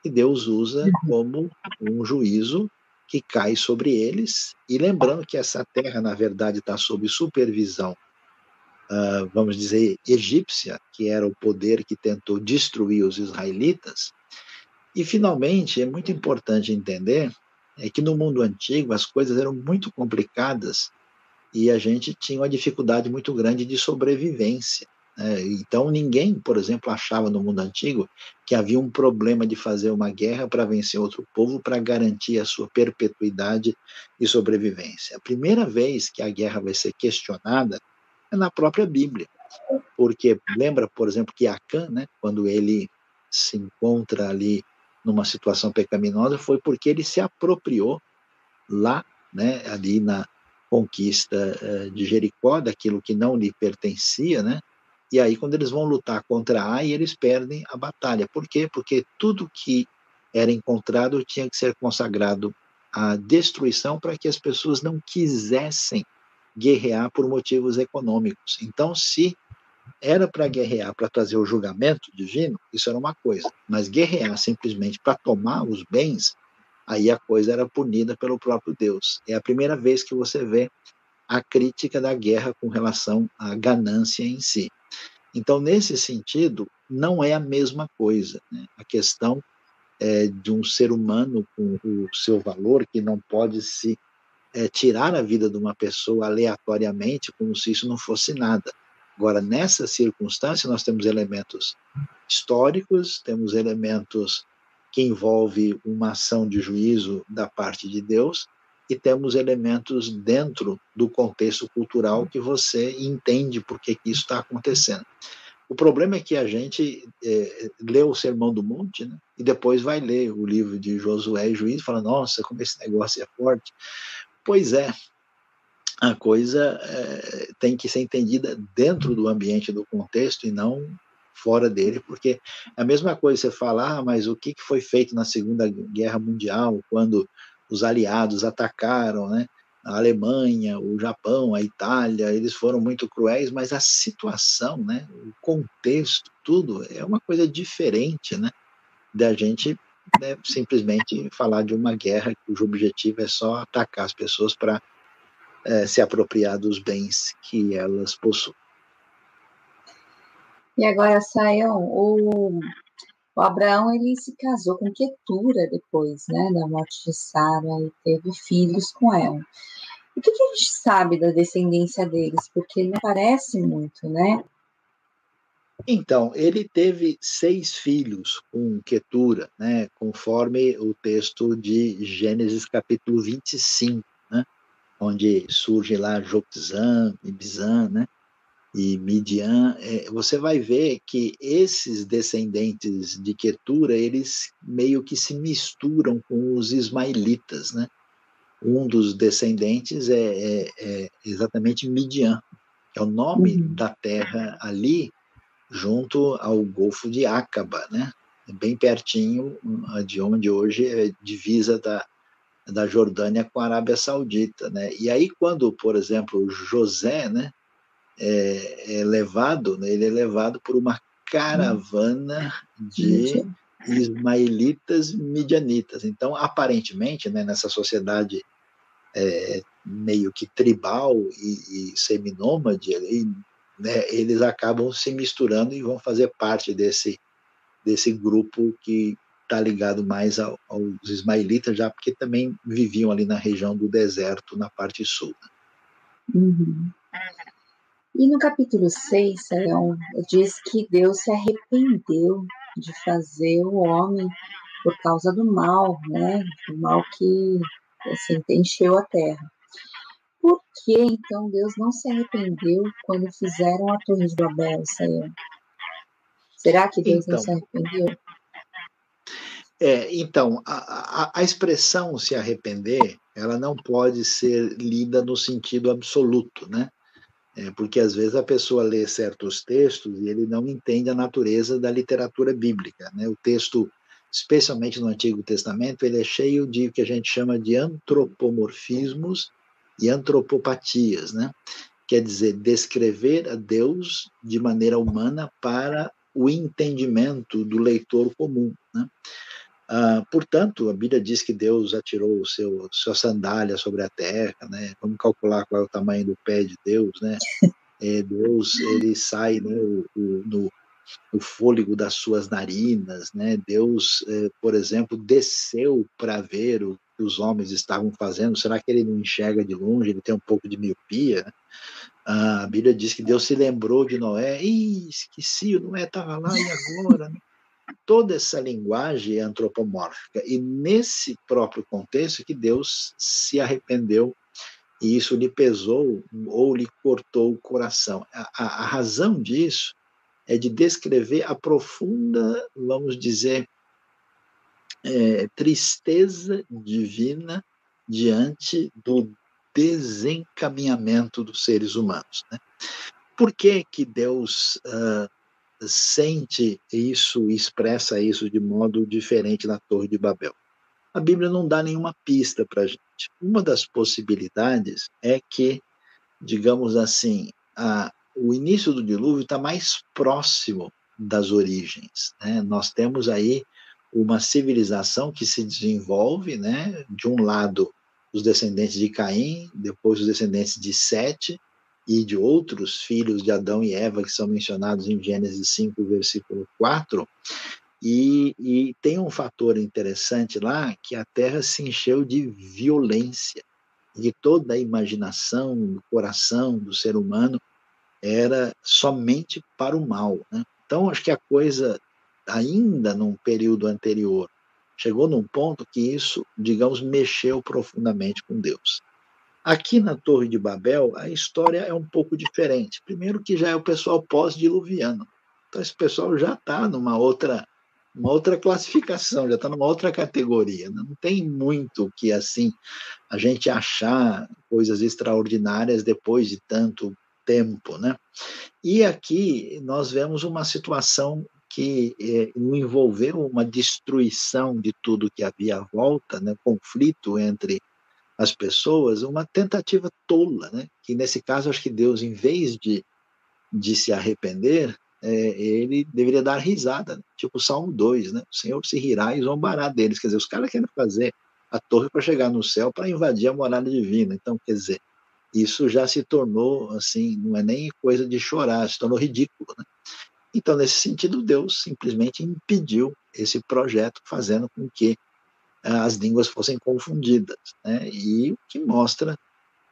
Speaker 1: que Deus usa como um juízo que cai sobre eles, e lembrando que essa terra, na verdade, está sob supervisão, uh, vamos dizer, egípcia, que era o poder que tentou destruir os israelitas. E, finalmente, é muito importante entender é que no mundo antigo as coisas eram muito complicadas e a gente tinha uma dificuldade muito grande de sobrevivência. É, então, ninguém, por exemplo, achava no mundo antigo que havia um problema de fazer uma guerra para vencer outro povo para garantir a sua perpetuidade e sobrevivência. A primeira vez que a guerra vai ser questionada é na própria Bíblia. Porque lembra, por exemplo, que Acã, né, quando ele se encontra ali numa situação pecaminosa, foi porque ele se apropriou lá, né, ali na conquista eh, de Jericó, daquilo que não lhe pertencia, né, e aí, quando eles vão lutar contra Ai, eles perdem a batalha. Por quê? Porque tudo que era encontrado tinha que ser consagrado à destruição para que as pessoas não quisessem guerrear por motivos econômicos. Então, se era para guerrear para trazer o julgamento divino, isso era uma coisa, mas guerrear simplesmente para tomar os bens, aí a coisa era punida pelo próprio Deus. É a primeira vez que você vê a crítica da guerra com relação à ganância em si. Então, nesse sentido, não é a mesma coisa. Né? A questão é, de um ser humano com o seu valor, que não pode se é, tirar a vida de uma pessoa aleatoriamente, como se isso não fosse nada. Agora, nessa circunstância, nós temos elementos históricos, temos elementos que envolvem uma ação de juízo da parte de Deus, e temos elementos dentro do contexto cultural que você entende por que, isso está acontecendo. O problema é que a gente é, lê o Sermão do Monte né, e depois vai ler o livro de Josué e Juiz e fala: nossa, como esse negócio é forte. Pois é, a coisa é, tem que ser entendida dentro do ambiente, do contexto e não fora dele, porque é a mesma coisa você falar, ah, mas o que foi feito na Segunda Guerra Mundial, quando os aliados atacaram, né? A Alemanha, o Japão, a Itália, eles foram muito cruéis, mas a situação, né, o contexto, tudo é uma coisa diferente, né, da gente né, simplesmente falar de uma guerra cujo objetivo é só atacar as pessoas para é, se apropriar dos bens que elas possuem.
Speaker 2: E agora, Sayão, o o Abraão ele se casou com Ketura depois, né, da morte de Sara e teve filhos com ela. O que, que, a gente sabe da descendência deles? Porque não parece muito, né?
Speaker 1: Então, ele teve seis filhos com Ketura, né, conforme o texto de Gênesis capítulo 25, né, onde surge lá Joxã, Ibizan, né, e Midian, é, você vai ver que esses descendentes de Ketura, eles meio que se misturam com os ismaelitas, né? um dos descendentes é, é, é exatamente Midian, que é o nome uhum. da terra ali, junto ao Golfo de Acaba, né? bem pertinho de onde hoje é divisa da, da Jordânia com a Arábia Saudita, né? E aí quando, por exemplo, José, né, é, é levado, né, ele é levado por uma caravana de ismaelitas midianitas. Então, aparentemente, né, nessa sociedade é, meio que tribal e, e seminômade, né, eles acabam se misturando e vão fazer parte desse, desse grupo que está ligado mais ao, aos ismaelitas, já porque também viviam ali na região do deserto, na parte sul.
Speaker 2: Né? Uhum. E no capítulo 6, Sayão, diz que Deus se arrependeu de fazer o homem por causa do mal, né? O mal que assim, encheu a terra. Por que então Deus não se arrependeu quando fizeram a Torre de Babel, Sayão? Será que Deus então, não se arrependeu?
Speaker 1: É, então, a, a, a, expressão se arrepender, ela não pode ser lida no sentido absoluto, né? É, porque às vezes a pessoa lê certos textos e ele não entende a natureza da literatura bíblica, né? O texto, especialmente no Antigo Testamento, ele é cheio de o que a gente chama de antropomorfismos e antropopatias, né? Quer dizer, descrever a Deus de maneira humana para o entendimento do leitor comum, né? Ah, portanto, a Bíblia diz que Deus atirou o seu sua sandália sobre a terra, né? Vamos calcular qual é o tamanho do pé de Deus, né? É, Deus ele sai né, o, no, o fôlego das suas narinas, né? Deus, é, por exemplo, desceu para ver o que os homens estavam fazendo. Será que ele não enxerga de longe? Ele tem um pouco de miopia? Ah, a Bíblia diz que Deus se lembrou de Noé. Ih, esqueci, o Noé estava lá e agora? Né? Toda essa linguagem é antropomórfica. E nesse próprio contexto que Deus se arrependeu e isso lhe pesou ou lhe cortou o coração. A, a, a razão disso é de descrever a profunda, vamos dizer, é, tristeza divina diante do desencaminhamento dos seres humanos. Né? Por que, que Deus uh, sente isso, expressa isso de modo diferente na Torre de Babel. A Bíblia não dá nenhuma pista para a gente. Uma das possibilidades é que, digamos assim, a, o início do dilúvio está mais próximo das origens. Né? Nós temos aí uma civilização que se desenvolve, né? de um lado, os descendentes de Caim, depois os descendentes de Sete, e de outros filhos de Adão e Eva, que são mencionados em Gênesis 5, versículo 4. E, e tem um fator interessante lá, que a terra se encheu de violência, e toda a imaginação, do coração do ser humano era somente para o mal. Né? Então, acho que a coisa, ainda num período anterior, chegou num ponto que isso, digamos, mexeu profundamente com Deus. Aqui na Torre de Babel, a história é um pouco diferente. Primeiro que já é o pessoal pós-diluviano. Então esse pessoal já está numa outra, uma outra classificação, já está numa outra categoria. Né? Não tem muito que assim a gente achar coisas extraordinárias depois de tanto tempo, né? E aqui nós vemos uma situação que é, envolveu uma destruição de tudo que havia à volta, né? conflito entre as pessoas uma tentativa tola, né? que nesse caso acho que Deus, em vez de, de se arrepender, é, ele deveria dar risada, né? tipo o Salmo 2, né? o Senhor se rirá e zombará deles, quer dizer, os caras querem fazer a torre para chegar no céu, para invadir a morada divina, então, quer dizer, isso já se tornou, assim, não é nem coisa de chorar, se tornou ridículo, né? Então, nesse sentido, Deus simplesmente impediu esse projeto, fazendo com que as línguas fossem confundidas, né? E o que mostra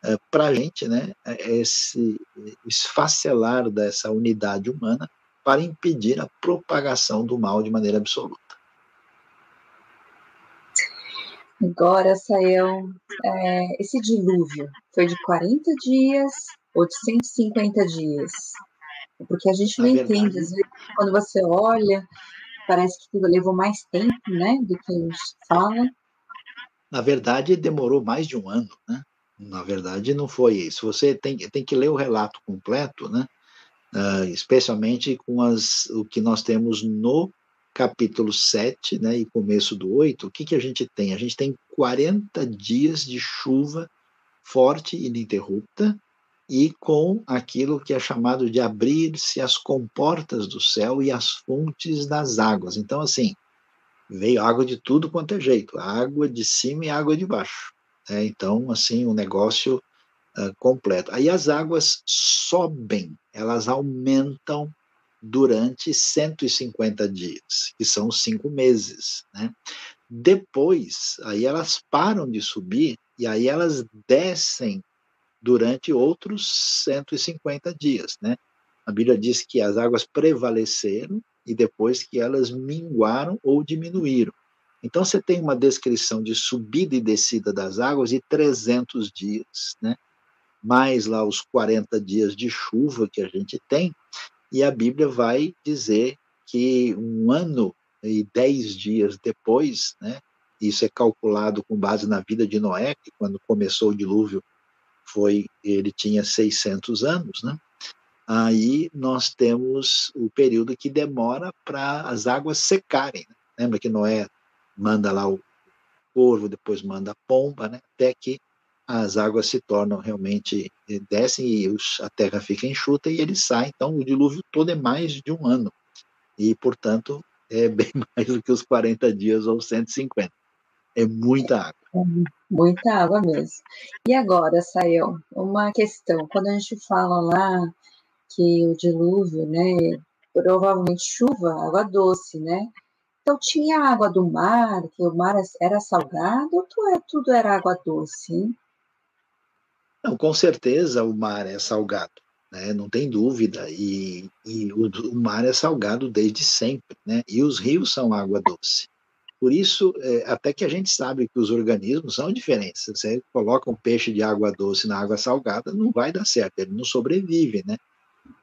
Speaker 1: é, para a gente, né, é esse esfacelar dessa unidade humana para impedir a propagação do mal de maneira absoluta.
Speaker 2: Agora saiu é, esse dilúvio foi de 40 dias ou de 150 dias? Porque a gente não a entende, às vezes, quando você olha parece que levou mais tempo, né, do que fala.
Speaker 1: Na verdade, demorou mais de um ano, né? Na verdade, não foi isso. Você tem, tem que ler o relato completo, né? Uh, especialmente com as, o que nós temos no capítulo 7 né, e começo do 8, o que, que a gente tem? A gente tem 40 dias de chuva forte e ininterrupta e com aquilo que é chamado de abrir-se as comportas do céu e as fontes das águas. Então, assim, veio água de tudo quanto é jeito, água de cima e água de baixo. Né? Então, assim, um negócio uh, completo. Aí as águas sobem, elas aumentam durante 150 dias, que são cinco meses. Né? Depois, aí elas param de subir e aí elas descem durante outros 150 dias. Né? A Bíblia diz que as águas prevaleceram e depois que elas minguaram ou diminuíram. Então você tem uma descrição de subida e descida das águas de 300 dias, né? mais lá os 40 dias de chuva que a gente tem, e a Bíblia vai dizer que um ano e dez dias depois, né, isso é calculado com base na vida de Noé, que quando começou o dilúvio foi ele tinha 600 anos, né? Aí nós temos o período que demora para as águas secarem. Né? Lembra que Noé manda lá o corvo, depois manda a pomba, né? Até que as águas se tornam realmente eh, descem e a terra fica enxuta e ele sai. Então, o dilúvio todo é mais de um ano. E, portanto, é bem mais do que os 40 dias ou 150. É muita água. É
Speaker 2: muita água mesmo. E agora, Sayão, uma questão. Quando a gente fala lá que o dilúvio, né, provavelmente chuva, água doce, né? Então tinha água do mar, que o mar era salgado, ou tudo era água doce? Hein?
Speaker 1: Não, com certeza o mar é salgado, né? não tem dúvida, e, e o, o, mar é salgado desde sempre, né? e os rios são água doce. Por isso, é, até que a gente sabe que os organismos são diferentes. Você coloca um peixe de água doce na água salgada, não vai dar certo, ele não sobrevive, né?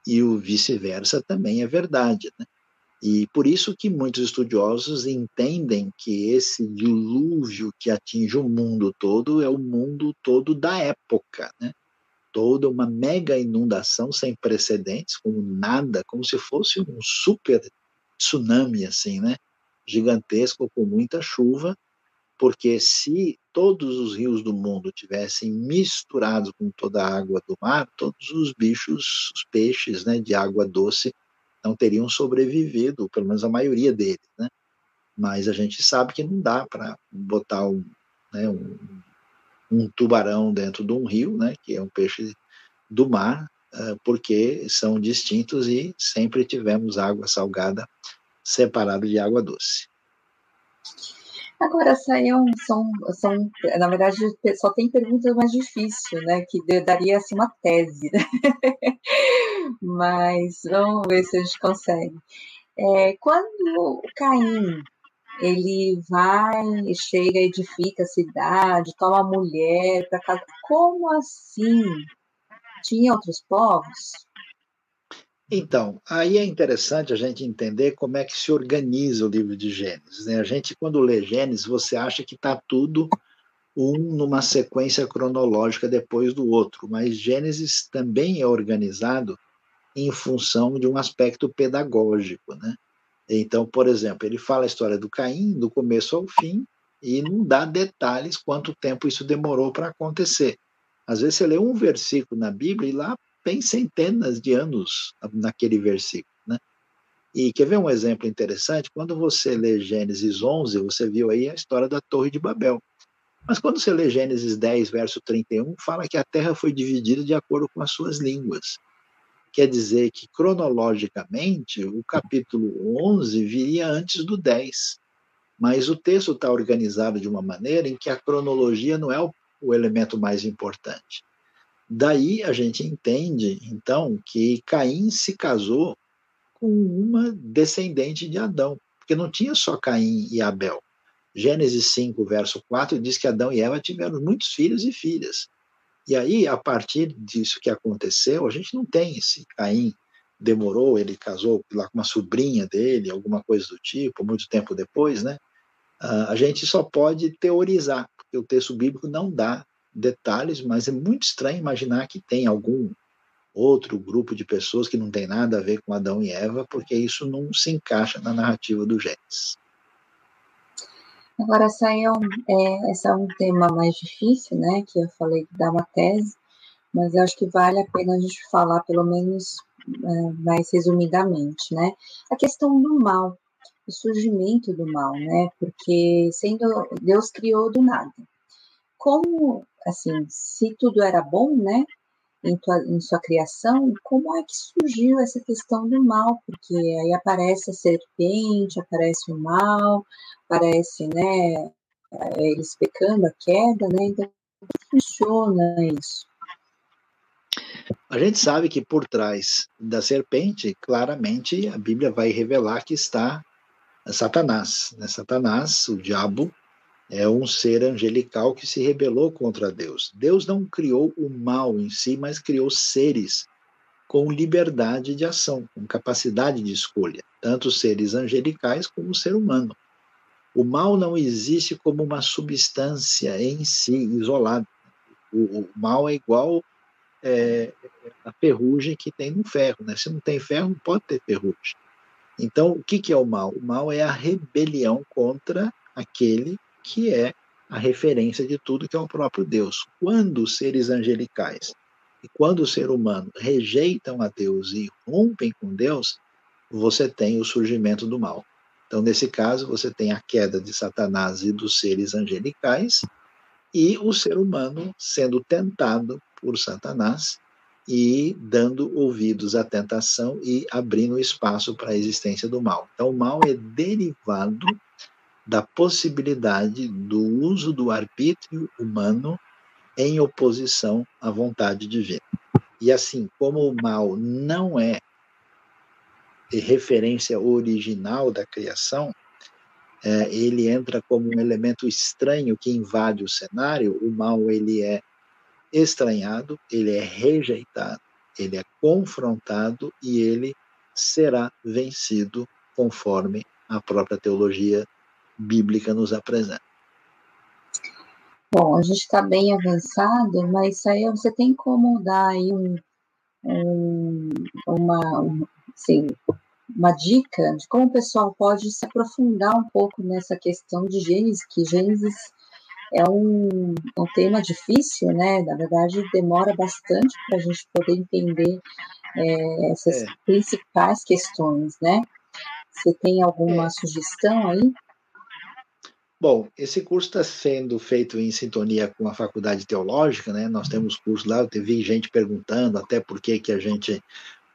Speaker 1: E o vice-versa também é verdade, né? E por isso que muitos estudiosos entendem que esse dilúvio que atinge o mundo todo é o mundo todo da época, né? Toda uma mega inundação sem precedentes, como nada, como se fosse um super tsunami assim, né? Gigantesco com muita chuva, porque se todos os rios do mundo tivessem misturados com toda a água do mar, todos os bichos, os peixes, né, de água doce não teriam sobrevivido, pelo menos a maioria deles, né? Mas a gente sabe que não dá para botar um, né, um, um, tubarão dentro de um rio, né, que é um peixe do mar, uh, porque são distintos e sempre tivemos água salgada separada de água doce.
Speaker 2: Agora, saiam, são, são, na verdade, só tem perguntas mais difíceis, né? Que daria assim, uma tese? Mas vamos ver se a gente consegue. É, quando Caim ele vai, chega, edifica a cidade, toma mulher para casa, como assim? Tinha outros povos?
Speaker 1: Então, aí é interessante a gente entender como é que se organiza o livro de Gênesis. Né? A gente, quando lê Gênesis, você acha que está tudo um numa sequência cronológica depois do outro, mas Gênesis também é organizado em função de um aspecto pedagógico. Né? Então, por exemplo, ele fala a história do Caim do começo ao fim e não dá detalhes quanto tempo isso demorou para acontecer. Às vezes você lê um versículo na Bíblia e lá tem centenas de anos naquele versículo. Né? E quer ver um exemplo interessante? Quando você lê Gênesis 11, você viu aí a história da Torre de Babel. Mas quando você lê Gênesis 10, verso 31, fala que a terra foi dividida de acordo com as suas línguas. Quer dizer que, cronologicamente, o capítulo 11 viria antes do 10. Mas o texto está organizado de uma maneira em que a cronologia não é o, o elemento mais importante. Daí a gente entende, então, que Caim se casou com uma descendente de Adão, porque não tinha só Caim e Abel. Gênesis 5, verso 4 diz que Adão e Eva tiveram muitos filhos e filhas. E aí, a partir disso que aconteceu, a gente não tem esse Caim demorou, ele casou lá com uma sobrinha dele, alguma coisa do tipo, muito tempo depois, né? Uh, a gente só pode teorizar, porque o texto bíblico não dá detalhes, mas é muito estranho imaginar que tem algum outro grupo de pessoas que não tem nada a ver com Adão e Eva, porque isso não se encaixa na narrativa do Gênesis.
Speaker 2: Agora, essa é, um, é, é um tema mais difícil, né? Que eu falei dá uma tese, mas eu acho que vale a pena a gente falar, pelo menos é, mais resumidamente, né? A questão do mal, o surgimento do mal, né? Porque sendo Deus criou do nada. Como, assim, se tudo era bom, né? Em, tua, em sua criação, como é que surgiu essa questão do mal? Porque aí aparece a serpente, aparece o mal, aparece, né? Eles pecando, a queda, né? Então, como funciona isso?
Speaker 1: A gente sabe que por trás da serpente, claramente, a Bíblia vai revelar que está Satanás. Né? Satanás, o diabo, é um ser angelical que se rebelou contra Deus. Deus não criou o mal em si, mas criou seres com liberdade de ação, com capacidade de escolha, tanto seres angelicais como o ser humano. O mal não existe como uma substância em si, isolada. O, o mal é igual é, a ferrugem que tem no ferro. Né? Se não tem ferro, não pode ter ferrugem. Então, o que, que é o mal? O mal é a rebelião contra aquele que é a referência de tudo, que é o próprio Deus. Quando os seres angelicais e quando o ser humano rejeitam a Deus e rompem com Deus, você tem o surgimento do mal. Então, nesse caso, você tem a queda de Satanás e dos seres angelicais, e o ser humano sendo tentado por Satanás e dando ouvidos à tentação e abrindo espaço para a existência do mal. Então, o mal é derivado da possibilidade do uso do arbítrio humano em oposição à vontade divina. E assim, como o mal não é referência original da criação, é, ele entra como um elemento estranho que invade o cenário. O mal ele é estranhado, ele é rejeitado, ele é confrontado e ele será vencido conforme a própria teologia bíblica nos apresenta.
Speaker 2: Bom, a gente está bem avançado, mas aí você tem como dar aí um, um, uma, um, assim, uma dica de como o pessoal pode se aprofundar um pouco nessa questão de Gênesis, que Gênesis é um, um tema difícil, né? Na verdade, demora bastante para a gente poder entender é, essas é. principais questões, né? Você tem alguma é. sugestão aí?
Speaker 1: Bom, esse curso está sendo feito em sintonia com a faculdade teológica, né? Nós temos curso lá, eu teve gente perguntando até por que, que a gente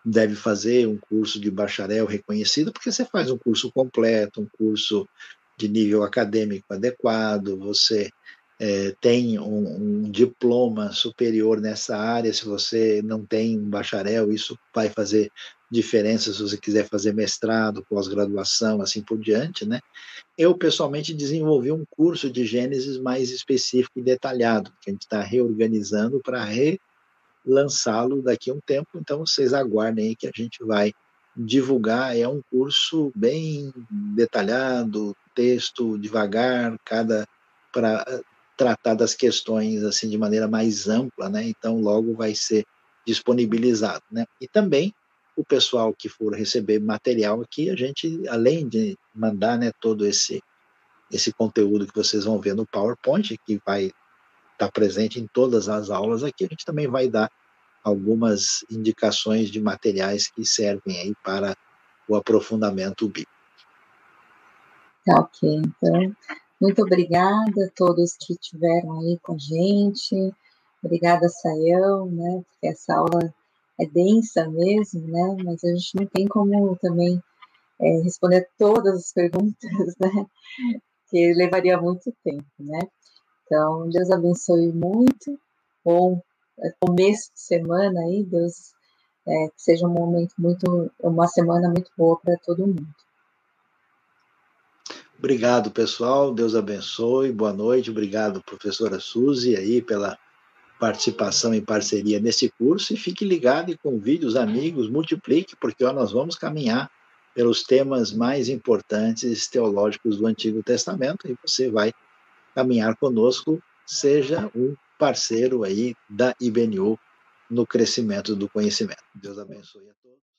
Speaker 1: deve fazer um curso de bacharel reconhecido, porque você faz um curso completo, um curso de nível acadêmico adequado, você é, tem um, um, diploma superior nessa área, se você não tem um bacharel, isso vai fazer diferença se você quiser fazer mestrado, pós-graduação, assim por diante, né? Eu, pessoalmente, desenvolvi um curso de Gênesis mais específico e detalhado, que a gente está reorganizando para relançá-lo daqui a um tempo, então vocês aguardem aí que a gente vai divulgar, é um curso bem detalhado, texto devagar, cada para tratar das questões assim de maneira mais ampla, né? Então logo vai ser disponibilizado, né? E também o pessoal que for receber material aqui, a gente além de mandar, né, todo esse esse conteúdo que vocês vão ver no PowerPoint, que vai estar tá presente em todas as aulas aqui, a gente também vai dar algumas indicações de materiais que servem aí para o aprofundamento bíblico.
Speaker 2: Tá, ok. Então, muito obrigada a todos que estiveram aí com a gente. Obrigada, Sayão, né? Porque essa aula é densa mesmo, né? Mas a gente não tem como também é, responder todas as perguntas, né? Que levaria muito tempo, né? Então, Deus abençoe muito. Bom é, começo de semana aí, Deus é, que seja um momento muito, uma semana muito boa para todo mundo.
Speaker 1: Obrigado, pessoal. Deus abençoe. Boa noite. Obrigado, professora Suzy, aí, pela participação e parceria nesse curso. E fique ligado e convide os amigos, multiplique, porque ó, nós vamos caminhar pelos temas mais importantes teológicos do Antigo Testamento e você vai caminhar conosco seja um parceiro aí da IBNU no crescimento do conhecimento. Deus abençoe a todos.